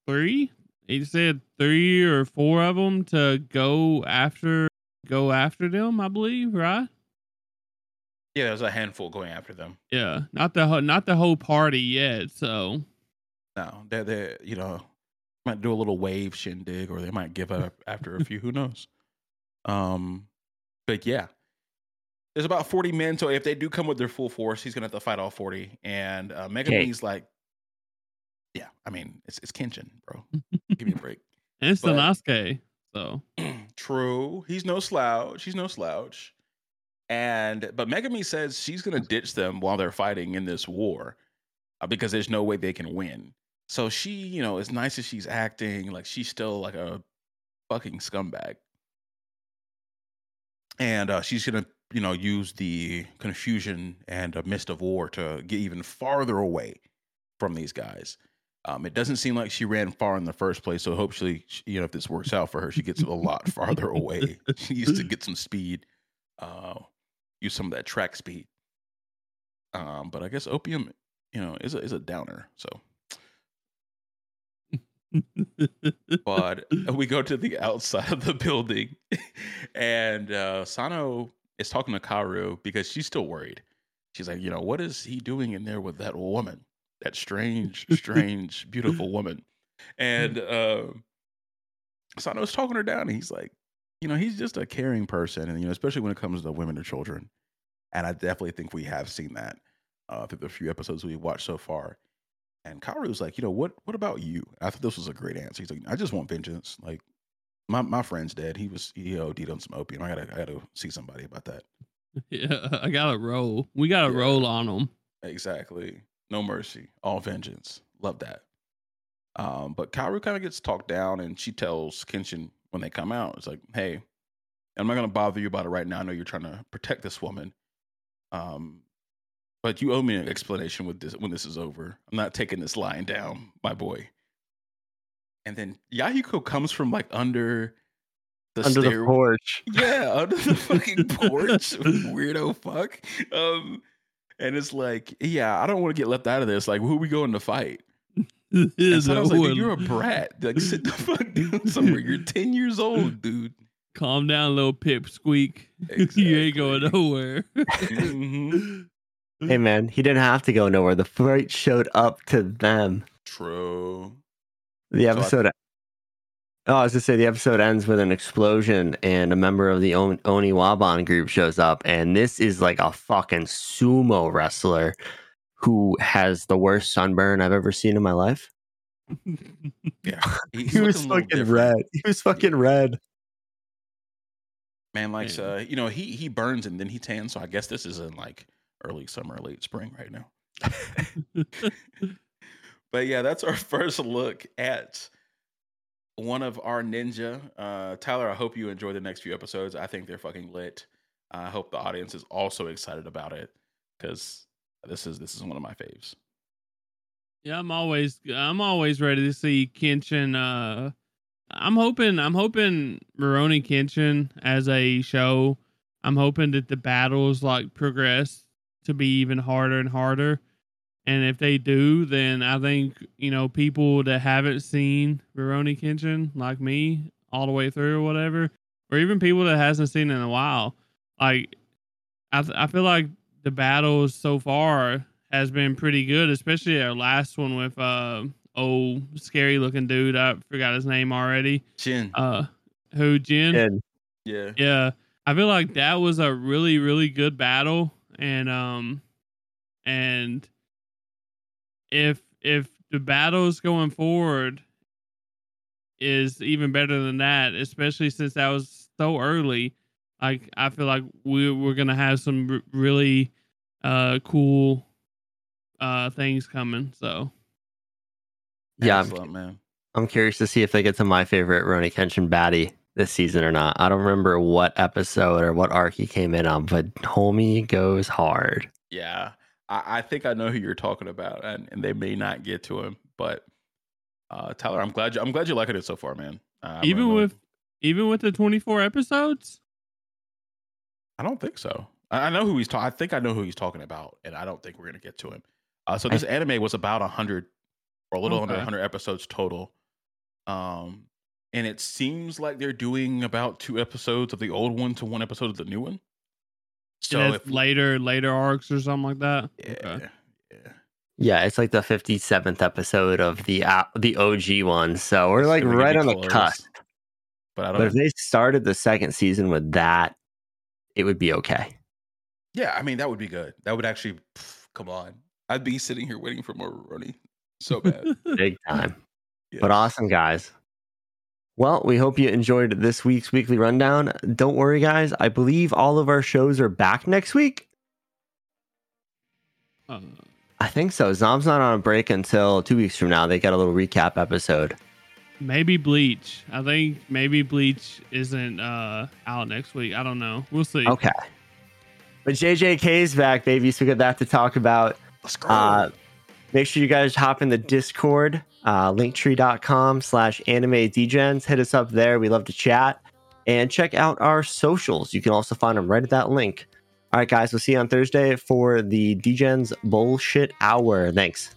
three. He said three or four of them to go after go after them. I believe, right? yeah, there's a handful going after them. Yeah, not the whole not the whole party yet. So No, they're they you know might do a little wave shindig, or they might give up after a few. Who knows? Um, but yeah, there's about 40 men. So if they do come with their full force, he's gonna have to fight all 40. And uh, Megumi's like, yeah, I mean it's it's Kenshin, bro. Give me a break. and it's But- Sasuke. So True, he's no slouch. He's no slouch. And but Megami says she's gonna ditch them while they're fighting in this war, uh, because there's no way they can win. So she, you know, as nice as she's acting, like she's still like a fucking scumbag. And uh, she's gonna, you know, use the confusion and a mist of war to get even farther away from these guys. Um, it doesn't seem like she ran far in the first place, so hopefully, she- you know, if this works out for her, she gets a lot farther away. She needs to get some speed, uh, use some of that track speed. Um, but I guess opium, you know, is a, is a downer. So, but we go to the outside of the building, and uh, Sano is talking to Kaoru because she's still worried. She's like, you know, what is he doing in there with that woman? That strange, strange, beautiful woman. And uh, Sano's talking her down. And he's like, you know, he's just a caring person, and you know, especially when it comes to women or children. And I definitely think we have seen that uh, through the few episodes we've watched so far. And Kaoru's like, you know, what what about you? I thought this was a great answer. He's like, I just want vengeance. Like, my my friend's dead. He was he OD'd on some opium. I gotta I gotta see somebody about that. yeah, I got to roll. We got to Yeah. roll on them. Exactly. No mercy. All vengeance. Love that. Um, but Kaoru kind of gets talked down and she tells Kenshin when they come out, it's like, hey, I'm not gonna bother you about it right now. I know you're trying to protect this woman. Um, But you owe me an explanation with this when this is over. I'm not taking this lying down, my boy. And then Yahiko comes from like under the Under the porch. Yeah, under the fucking porch, weirdo fuck. Um, and it's like, yeah, I don't want to get left out of this. Like, who are we going to fight? And so I was like, you're a brat. Like, sit the fuck down somewhere. You're 10 years old, dude. Calm down, little pip pipsqueak. you ain't going Exactly. nowhere. Mhm. Hey man, he didn't have to go nowhere. The fight showed up to them. True. The I- episode. oh, I was gonna say the episode ends with an explosion, and a member of the On- Oniwaban group shows up, and this is like a fucking sumo wrestler who has the worst sunburn I've ever seen in my life. Yeah. He was looking a little fucking red. He was fucking red. Man likes, Yeah. uh, you know, he he burns and then he tans. So I guess this is in like early summer, late spring right now. But yeah, that's our first look at one of our ninja. Uh, Tyler, I hope you enjoy the next few episodes. I think they're fucking lit. I hope the audience is also excited about it because this is this is one of my faves. Yeah, I'm always I'm always ready to see Kenshin. Uh, I'm hoping I'm hoping Maroni Kenshin as a show. I'm hoping that the battles like progress to be even harder and harder. And if they do, then I think you know people that haven't seen Maroni Kenshin like me all the way through or whatever, or even people that hasn't seen it in a while, like I th- I feel like the battles so far has been pretty good, especially our last one with uh old scary looking dude. I forgot his name already. Jin, Uh who Jin? And yeah, Yeah. I feel like that was a really, really good battle. And um and if if the battles going forward is even better than that, especially since that was so early, like I feel like we we're gonna have some r- really uh cool uh things coming. So yeah, I'm, man. I'm curious to see if they get to my favorite Rurouni Kenshin baddie this season or not. I don't remember what episode or what arc he came in on, but homie goes hard. Yeah, I, I think I know who you're talking about, and, and they may not get to him, but uh, Tyler, I'm glad you, I'm glad you liking it so far, man. Uh, even gonna- with even with the twenty four episodes, I don't think so. I, I know who he's talking. I think I know who he's talking about, and I don't think we're gonna get to him. Uh, so this anime was about hundred or a little under hundred episodes total, um, and it seems like they're doing about two episodes of the old one to one episode of the new one. So so if later later arcs or something like that. yeah, Okay. yeah, Yeah, it's like the 57th episode of the uh, the OG one. So we're It's like right be on the cusp. But I don't. But if they started the second season with that, it would be okay. Yeah, I mean that would be good. That would actually pff, come on. I'd be sitting here waiting for more running so bad. Big time. Yeah. But awesome, guys. Well, we hope you enjoyed this week's weekly rundown. Don't worry, guys. I believe all of our shows are back next week. Uh, I think so. Zom's not on a break until two weeks from now. They got a little recap episode. maybe Bleach. I think maybe Bleach isn't uh out next week. I don't know. We'll see. Okay. But JJK's back, baby. So we got that to talk about. Let's go. Uh, make sure you guys hop in the Discord, uh, linktree.com slash anime degens. Hit us up there. We love to chat. And check out our socials. You can also find them right at that link. All right, guys. We'll see you on Thursday for the Degens Bullshit Hour. Thanks.